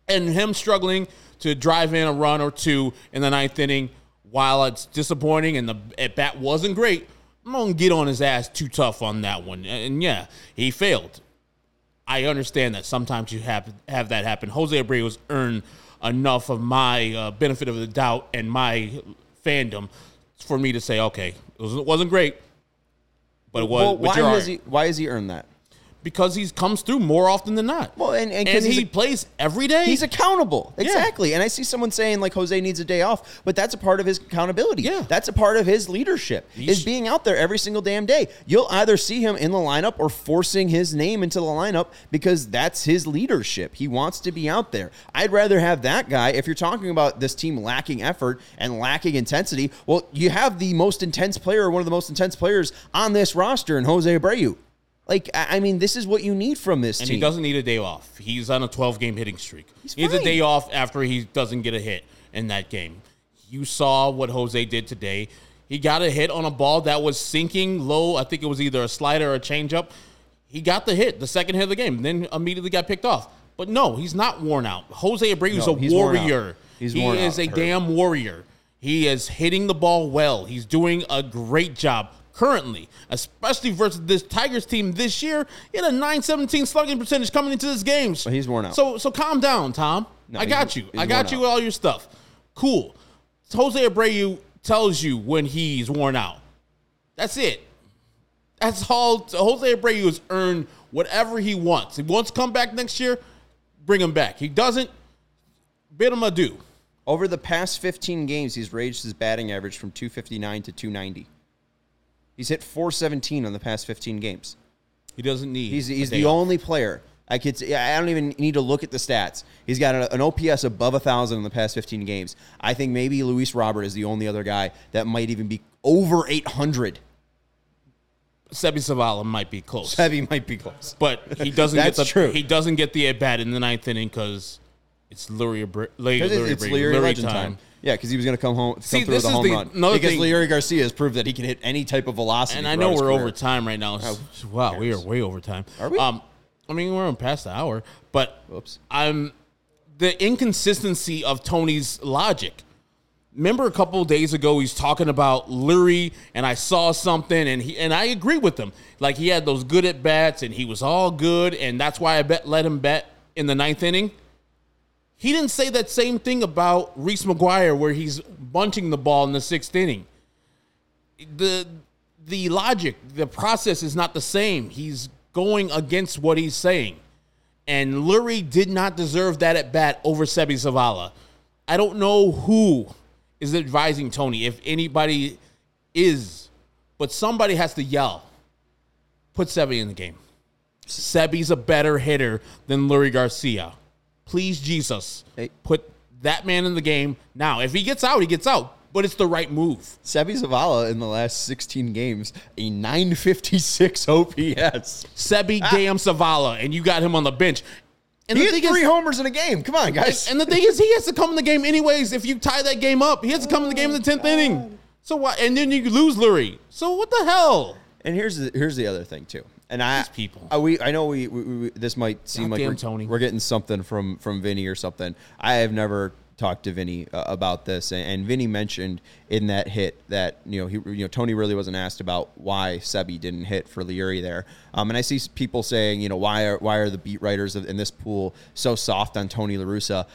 Speaker 2: And him struggling to drive in a run or two in the ninth inning while it's disappointing and the at bat wasn't great, I'm gonna get on his ass too tough on that one. And yeah, he failed. I understand that sometimes you have have that happen. Jose Abreu has earned enough of my uh, benefit of the doubt and my fandom for me to say, okay, it, was, not great, but it was. Well,
Speaker 1: why has he? Why has he earned that?
Speaker 2: Because he comes through more often than not.
Speaker 1: Well, and- and he's
Speaker 2: he
Speaker 1: a-
Speaker 2: plays every day.
Speaker 1: He's accountable. Exactly. And I see someone saying like Jose needs a day off, but that's a part of his accountability.
Speaker 2: Yeah.
Speaker 1: That's a part of his leadership.
Speaker 2: He's-
Speaker 1: is being out there every single damn day. You'll either see him in the lineup or forcing his name into the lineup because that's his leadership. He wants to be out there. I'd rather have that guy if you're talking about this team lacking effort and lacking intensity. Well, you have the most intense player, one of the most intense players on this roster in Jose Abreu. Like, I I mean, this is what you need from this
Speaker 2: and
Speaker 1: team.
Speaker 2: he doesn't need a day off. He's on a 12 game hitting streak.
Speaker 1: He's
Speaker 2: he needs a
Speaker 1: fine.
Speaker 2: day off after he doesn't get a hit in that game. You saw what Jose did today. He got a hit on a ball that was sinking low. I think it was either a slider or a changeup. He got the hit, the second hit of the game, then immediately got picked off. But no, he's not worn out. Jose Abreu is
Speaker 1: No,
Speaker 2: a
Speaker 1: he's worn out.
Speaker 2: warrior.
Speaker 1: He's
Speaker 2: he
Speaker 1: worn
Speaker 2: is
Speaker 1: out,
Speaker 2: a
Speaker 1: hurt.
Speaker 2: damn warrior. He is hitting the ball well. He's doing a great job currently, especially versus this Tigers team this year. He had a 917 slugging percentage coming into this game.
Speaker 1: But he's worn out.
Speaker 2: So so calm down, Tom.
Speaker 1: No,
Speaker 2: I got you. I got you
Speaker 1: out.
Speaker 2: with all your stuff. Cool. Jose Abreu tells you when he's worn out. That's it. That's all. Jose Abreu has earned whatever he wants. He wants to come back next year, bring him back. He doesn't, bid him adieu.
Speaker 1: Over the past 15 games, he's raised his batting average from 259 to 290. He's hit 417 on the past 15 games.
Speaker 2: He doesn't need.
Speaker 1: He's, he's the only player. I could. I don't even need to look at the stats. He's got a- an OPS above a thousand in the past 15 games. I think maybe Luis Robert is the only other guy that might even be over 800.
Speaker 2: Seby Zavala might be close,
Speaker 1: Heavy might be close.
Speaker 2: but he doesn't get
Speaker 1: That's
Speaker 2: the
Speaker 1: true.
Speaker 2: he doesn't get the at bat in the ninth inning because it's Leury Abra- Larry,
Speaker 1: Because
Speaker 2: Leury
Speaker 1: it's Leury
Speaker 2: Leury
Speaker 1: Legend time. Yeah, because he was going to come home, come
Speaker 2: See,
Speaker 1: through
Speaker 2: this
Speaker 1: with a
Speaker 2: is
Speaker 1: home
Speaker 2: the-
Speaker 1: run.
Speaker 2: another
Speaker 1: Because
Speaker 2: thing-
Speaker 1: Leury Garcia has proved that he can hit any type of velocity.
Speaker 2: And I
Speaker 1: throughout
Speaker 2: know
Speaker 1: his
Speaker 2: we're
Speaker 1: career.
Speaker 2: over time right now. wow, we are way over time.
Speaker 1: Are we?
Speaker 2: Um, I mean, we're on past the hour, but
Speaker 1: Whoops.
Speaker 2: I'm the inconsistency of Tony's logic. Remember a couple of days ago, he's talking about Leury, and I saw something, and he and I agree with him. Like he had those good at bats, and he was all good, and that's why I bet let him bet in the ninth inning. He didn't say that same thing about Reese McGuire, where he's bunting the ball in the sixth inning the the logic, the process is not the same. He's going against what he's saying. And Leury did not deserve that at bat over Seby Zavala. I don't know who is advising Tony, if anybody is, but somebody has to yell. Put Seby in the game. Seby's a better hitter than Leury Garcia. Please, Jesus,
Speaker 1: Hey.
Speaker 2: put that man in the game now. If he gets out, he gets out, but it's the right move.
Speaker 1: Seby Zavala in the last 16 games, a 956 OPS.
Speaker 2: Seby ah. Gam Zavala, and you got him on the bench. And
Speaker 1: He
Speaker 2: the
Speaker 1: hit three
Speaker 2: is,
Speaker 1: homers in a game. Come on, guys.
Speaker 2: and the thing is, he has to come in the game anyways. If you tie that game up, he has to come in the game in the tenth oh, inning. So what? And then you lose Leury. So what the hell?
Speaker 1: And here's the here's the other thing too. And I
Speaker 2: These people.
Speaker 1: I, we I know we, we, we this might seem like we're,
Speaker 2: Tony.
Speaker 1: we're getting something from from Vinnie or something. I have never talked to Vinnie uh, about this, and, and Vinnie mentioned in that hit that you know he you know Tony really wasn't asked about why Seby didn't hit for Leury there. Um, and I see people saying you know why are why are the beat writers in this pool so soft on Tony La Russa?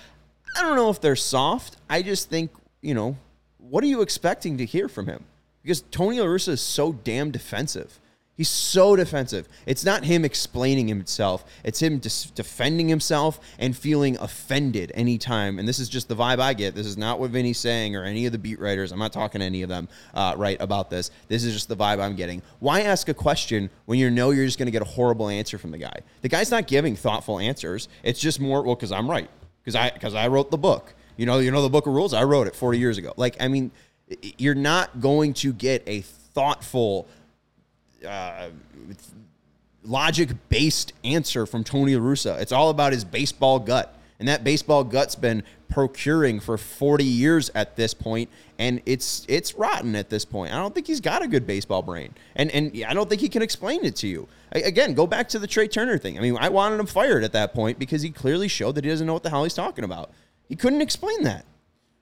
Speaker 1: I don't know if they're soft. I just think you know what are you expecting to hear from him? Because Tony La Russa is so damn defensive. He's so defensive. It's not him explaining himself. It's him dis- defending himself and feeling offended anytime. And this is just the vibe I get. This is not what Vinnie's saying or any of the beat writers. I'm not talking to any of them uh, right about this. This is just the vibe I'm getting. Why ask a question when you know you're just going to get a horrible answer from the guy? The guy's not giving thoughtful answers. It's just more well because I'm right because I because I wrote the book. You know, you know the book of rules. I wrote it 40 years ago. Like, I mean, you're not going to get a thoughtful, uh, logic-based answer from Tony La Russa. It's all about his baseball gut, and that baseball gut's been procuring for 40 years at this point, and it's it's rotten at this point. I don't think he's got a good baseball brain, and and I don't think he can explain it to you. I, again, go back to the Trea Turner thing. I mean, I wanted him fired at that point because he clearly showed that he doesn't know what the hell he's talking about. He couldn't explain that.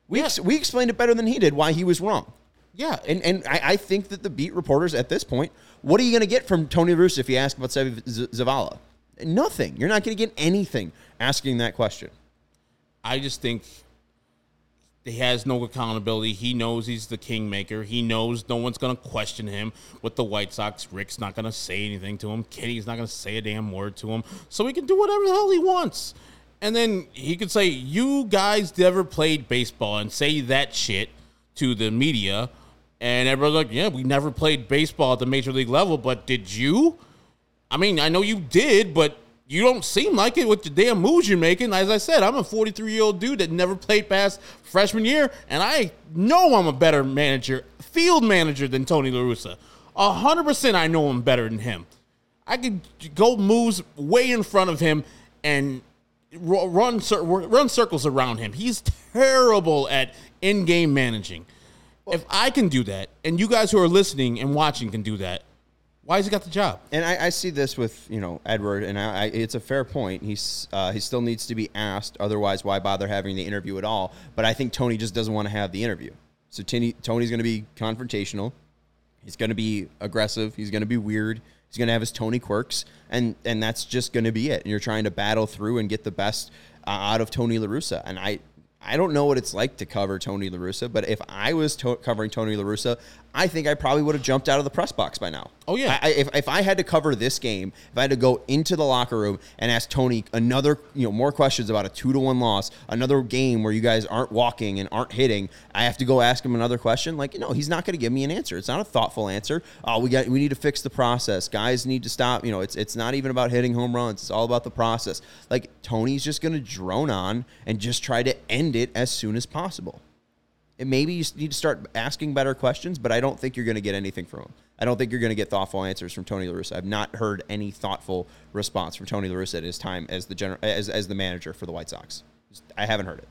Speaker 1: We,
Speaker 2: Yeah.
Speaker 1: ex- we explained it better than he did why he was wrong.
Speaker 2: Yeah,
Speaker 1: And and I, I think that the beat reporters at this point, what are you going to get from Tony La Russa if you ask about Zavala? Nothing. You're not going to get anything asking that question.
Speaker 2: I just think he has no accountability. He knows he's the kingmaker. He knows no one's going to question him with the White Sox. Rick's not going to say anything to him. Kenny's not going to say a damn word to him. So he can do whatever the hell he wants. And then he could say, You guys never played baseball and say that shit to the media. And everybody's like, Yeah, we never played baseball at the major league level, but did you? I mean, I know you did, but you don't seem like it with the damn moves you're making. As I said, I'm a 43 year old dude that never played past freshman year, and I know I'm a better manager, field manager than Tony La Russa. 100% I know I'm better than him. I could go moves way in front of him and run run circles around him. He's terrible at in-game managing. If I can do that, and you guys who are listening and watching can do that, why has he got the job?
Speaker 1: And I, I see this with you know Edward, and I, I, it's a fair point. He's uh, he still needs to be asked. Otherwise, why bother having the interview at all? But I think Tony just doesn't want to have the interview. So Tony, Tony's going to be confrontational. He's going to be aggressive. He's going to be weird. He's going to have his Tony quirks, and and that's just going to be it. And you're trying to battle through and get the best uh, out of Tony La Russa. And I I don't know what it's like to cover Tony La Russa, but if I was to- covering Tony La Russa, I think I probably would have jumped out of the press box by now.
Speaker 2: Oh yeah.
Speaker 1: I, if, if I had to cover this game, if I had to go into the locker room and ask Tony another, you know, more questions about a two to one loss, another game where you guys aren't walking and aren't hitting, I have to go ask him another question. Like, you know, he's not going to give me an answer. It's not a thoughtful answer. Oh, we got, we need to fix the process. Guys need to stop. You know, it's it's not even about hitting home runs. It's all about the process. Like Tony's just going to drone on and just try to end it as soon as possible. And maybe you need to start asking better questions, but I don't think you're going to get anything from him. I don't think you're going to get thoughtful answers from Tony La Russa. I've not heard any thoughtful response from Tony La Russa at his time as the general as, as the manager for the White Sox. I haven't heard it.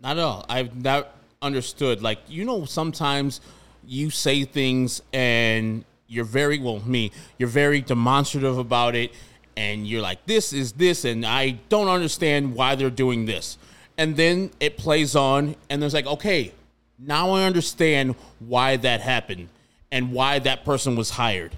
Speaker 2: Not at all. I've not understood. Like you know, sometimes you say things and you're very well me. You're very demonstrative about it, and you're like, "This is this," and I don't understand why they're doing this. And then it plays on, and there's like, okay, now I understand why that happened and why that person was hired.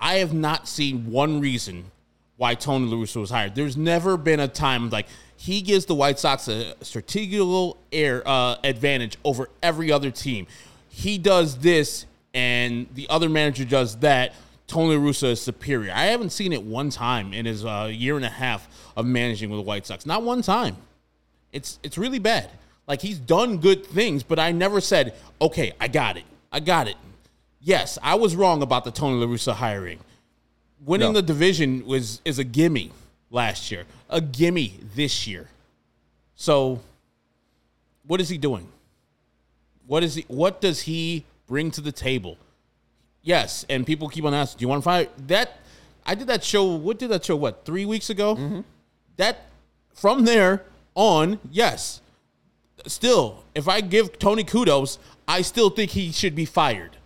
Speaker 2: I have not seen one reason why Tony La Russa was hired. There's never been a time like he gives the White Sox a strategical air uh, advantage over every other team. He does this, and the other manager does that. Tony La Russa is superior. I haven't seen it one time in his uh, year and a half of managing with the White Sox. Not one time. It's it's really bad. Like he's done good things, but I never said, okay, I got it. I got it. Yes, I was wrong about the Tony La Russa hiring. Winning no. the division was is a gimme last year, a gimme this year. So, what is he doing? What is he? What does he bring to the table? Yes, and people keep on asking, "Do you want to fire that?" I did that show. What did that show? What three weeks ago? Mm-hmm. That from there on, yes, still, if I give Tony kudos, I still think he should be fired.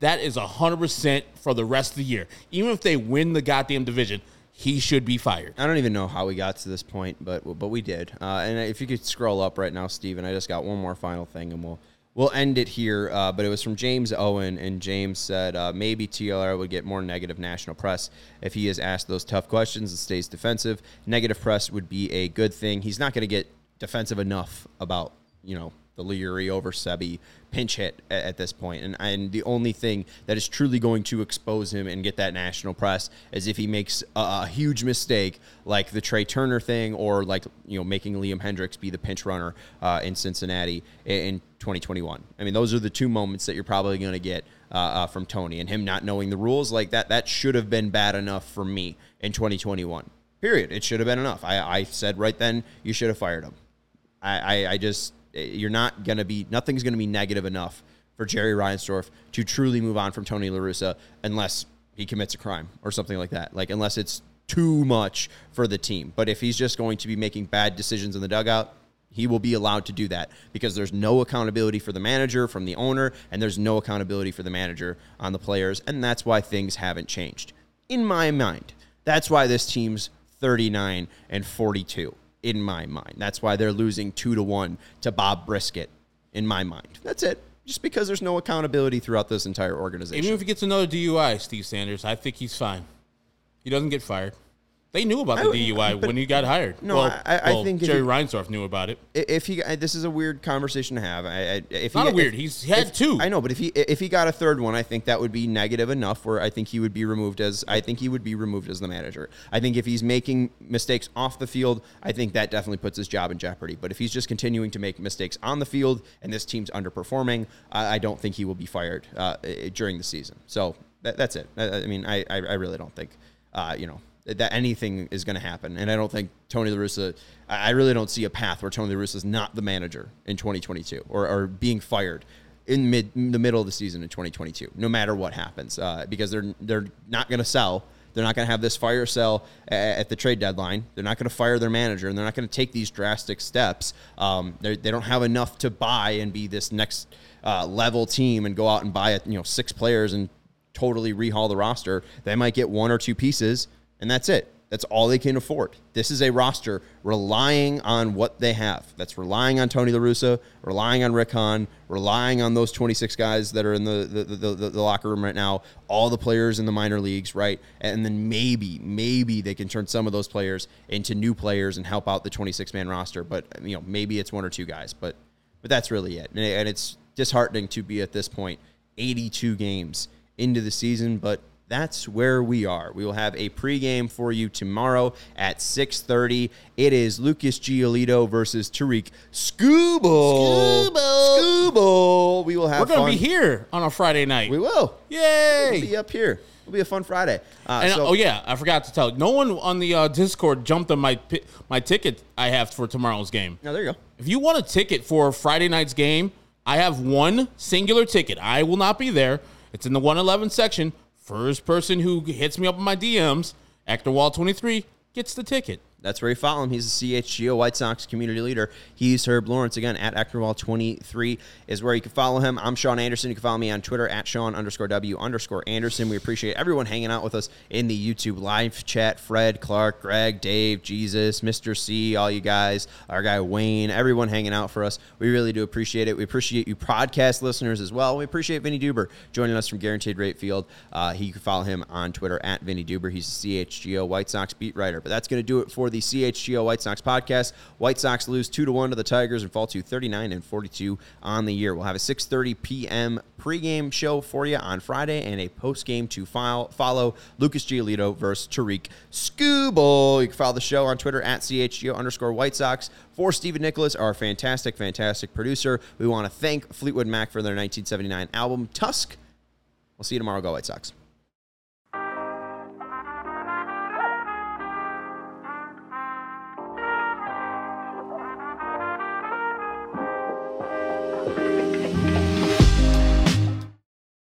Speaker 2: That is 100% for the rest of the year. Even if they win the goddamn division, he should be fired.
Speaker 1: I don't even know how we got to this point, but but we did. Uh, and if you could scroll up right now, Steven, I just got one more final thing, and we'll we'll end it here. Uh, but it was from James Owen, and James said uh, maybe TLR would get more negative national press if he is asked those tough questions and stays defensive. Negative press would be a good thing. He's not going to get defensive enough about you know the Leury over Seby pinch hit at, at, this point. And, and the only thing that is truly going to expose him and get that national press is if he makes a, a, huge mistake like the Trea Turner thing or like, you know, making Liam Hendriks be the pinch runner uh, in Cincinnati in, in 2021. I mean, those are the two moments that you're probably going to get uh, uh, from Tony and him not knowing the rules like that. That should have been bad enough for me in 2021. Period. It should have been enough. I, I said right then you should have fired him. I, I, I just eh, you're not going to be nothing's going to be negative enough for Jerry Reinsdorf to truly move on from Tony La Russa unless he commits a crime or something like that. Like unless it's too much for the team. But if he's just going to be making bad decisions in the dugout, he will be allowed to do that because there's no accountability for the manager from the owner and there's no accountability for the manager on the players and that's why things haven't changed. In my mind, that's why this team's 39 and 42 in my mind. That's why they're losing two to one to Bob Brisket in my mind. That's it. Just because there's no accountability throughout this entire organization.
Speaker 2: Even if he gets another DUI, Steve Sanders, I think he's fine. He doesn't get fired. They knew about the DUI when he got hired.
Speaker 1: No,
Speaker 2: well,
Speaker 1: I- I
Speaker 2: well,
Speaker 1: think
Speaker 2: Jerry
Speaker 1: you-
Speaker 2: Reinsdorf knew about it.
Speaker 1: If he, this is a weird conversation to have. I, I if
Speaker 2: Not
Speaker 1: he,
Speaker 2: a weird.
Speaker 1: if-
Speaker 2: He's had
Speaker 1: if-
Speaker 2: two.
Speaker 1: I know, but if he if he got a third one, I think that would be negative enough. Where I think he would be removed as I think he would be removed as the manager. I think if he's making mistakes off the field, I think that definitely puts his job in jeopardy. But if he's just continuing to make mistakes on the field and this team's underperforming, I, I don't think he will be fired uh, during the season. So that, that's it. I, I mean, I, I I really don't think uh, you know that anything is going to happen. And I don't think Tony La Russa, I really don't see a path where Tony La Russa is not the manager in 2022 or, or being fired in mid in the middle of the season in 2022, no matter what happens, uh, because they're they're not going to sell. They're not going to have this fire sale at the trade deadline. They're not going to fire their manager, and they're not going to take these drastic steps. Um, they don't have enough to buy and be this next uh, level team and go out and buy you know six players and totally rehaul the roster. They might get one or two pieces, and that's it. That's all they can afford. This is a roster relying on what they have. That's relying on Tony La Russa, relying on Rick Hahn, relying on those 26 guys that are in the, the, the, the, the locker room right now, all the players in the minor leagues, right? And then maybe, maybe they can turn some of those players into new players and help out the 26 man roster. But, you know, maybe it's one or two guys. But, but that's really it. And it's disheartening to be at this point 82 games into the season, but that's where we are. We will have a pregame for you tomorrow at 6:30. It is Lucas Giolito versus Tarik Skubal. Scooble. We will have
Speaker 2: We're going to be here on a Friday night.
Speaker 1: We will.
Speaker 2: Yay!
Speaker 1: We'll be up here. It'll be a fun Friday. Uh,
Speaker 2: And
Speaker 1: so-
Speaker 2: oh yeah, I forgot to tell. No one on the uh, Discord jumped on my my ticket I have for tomorrow's game.
Speaker 1: No, there you go.
Speaker 2: If you want a ticket for Friday night's game, I have one singular ticket. I will not be there. It's in the 111 section. First person who hits me up in my DMs, Actor Wall 23, gets the ticket.
Speaker 1: That's where you follow him. He's a CHGO White Sox community leader. He's Herb Lawrence. Again, at Actorwall23 is where you can follow him. I'm Sean Anderson. You can follow me on Twitter at Sean underscore W underscore Anderson. We appreciate everyone hanging out with us in the YouTube live chat. Fred, Clark, Greg, Dave, Jesus, Mr. C, all you guys, our guy Wayne, everyone hanging out for us. We really do appreciate it. We appreciate you podcast listeners as well. We appreciate Vinnie Duber joining us from Guaranteed Rate Field. Uh, he can follow him on Twitter at Vinnie Duber. He's a CHGO White Sox beat writer. But that's going to do it for the CHGO White Sox podcast. White Sox lose two to one to the Tigers and fall to 39 and 42 on the year. We'll have a 6:30 p.m. pregame show for you on Friday and a postgame to file, follow Lucas Giolito versus Tarik Skubal. You can follow the show on Twitter at CHGO underscore White Sox. For Stephen Nicholas, our fantastic, fantastic producer, we want to thank Fleetwood Mac for their 1979 album Tusk. We'll see you tomorrow. Go White Sox.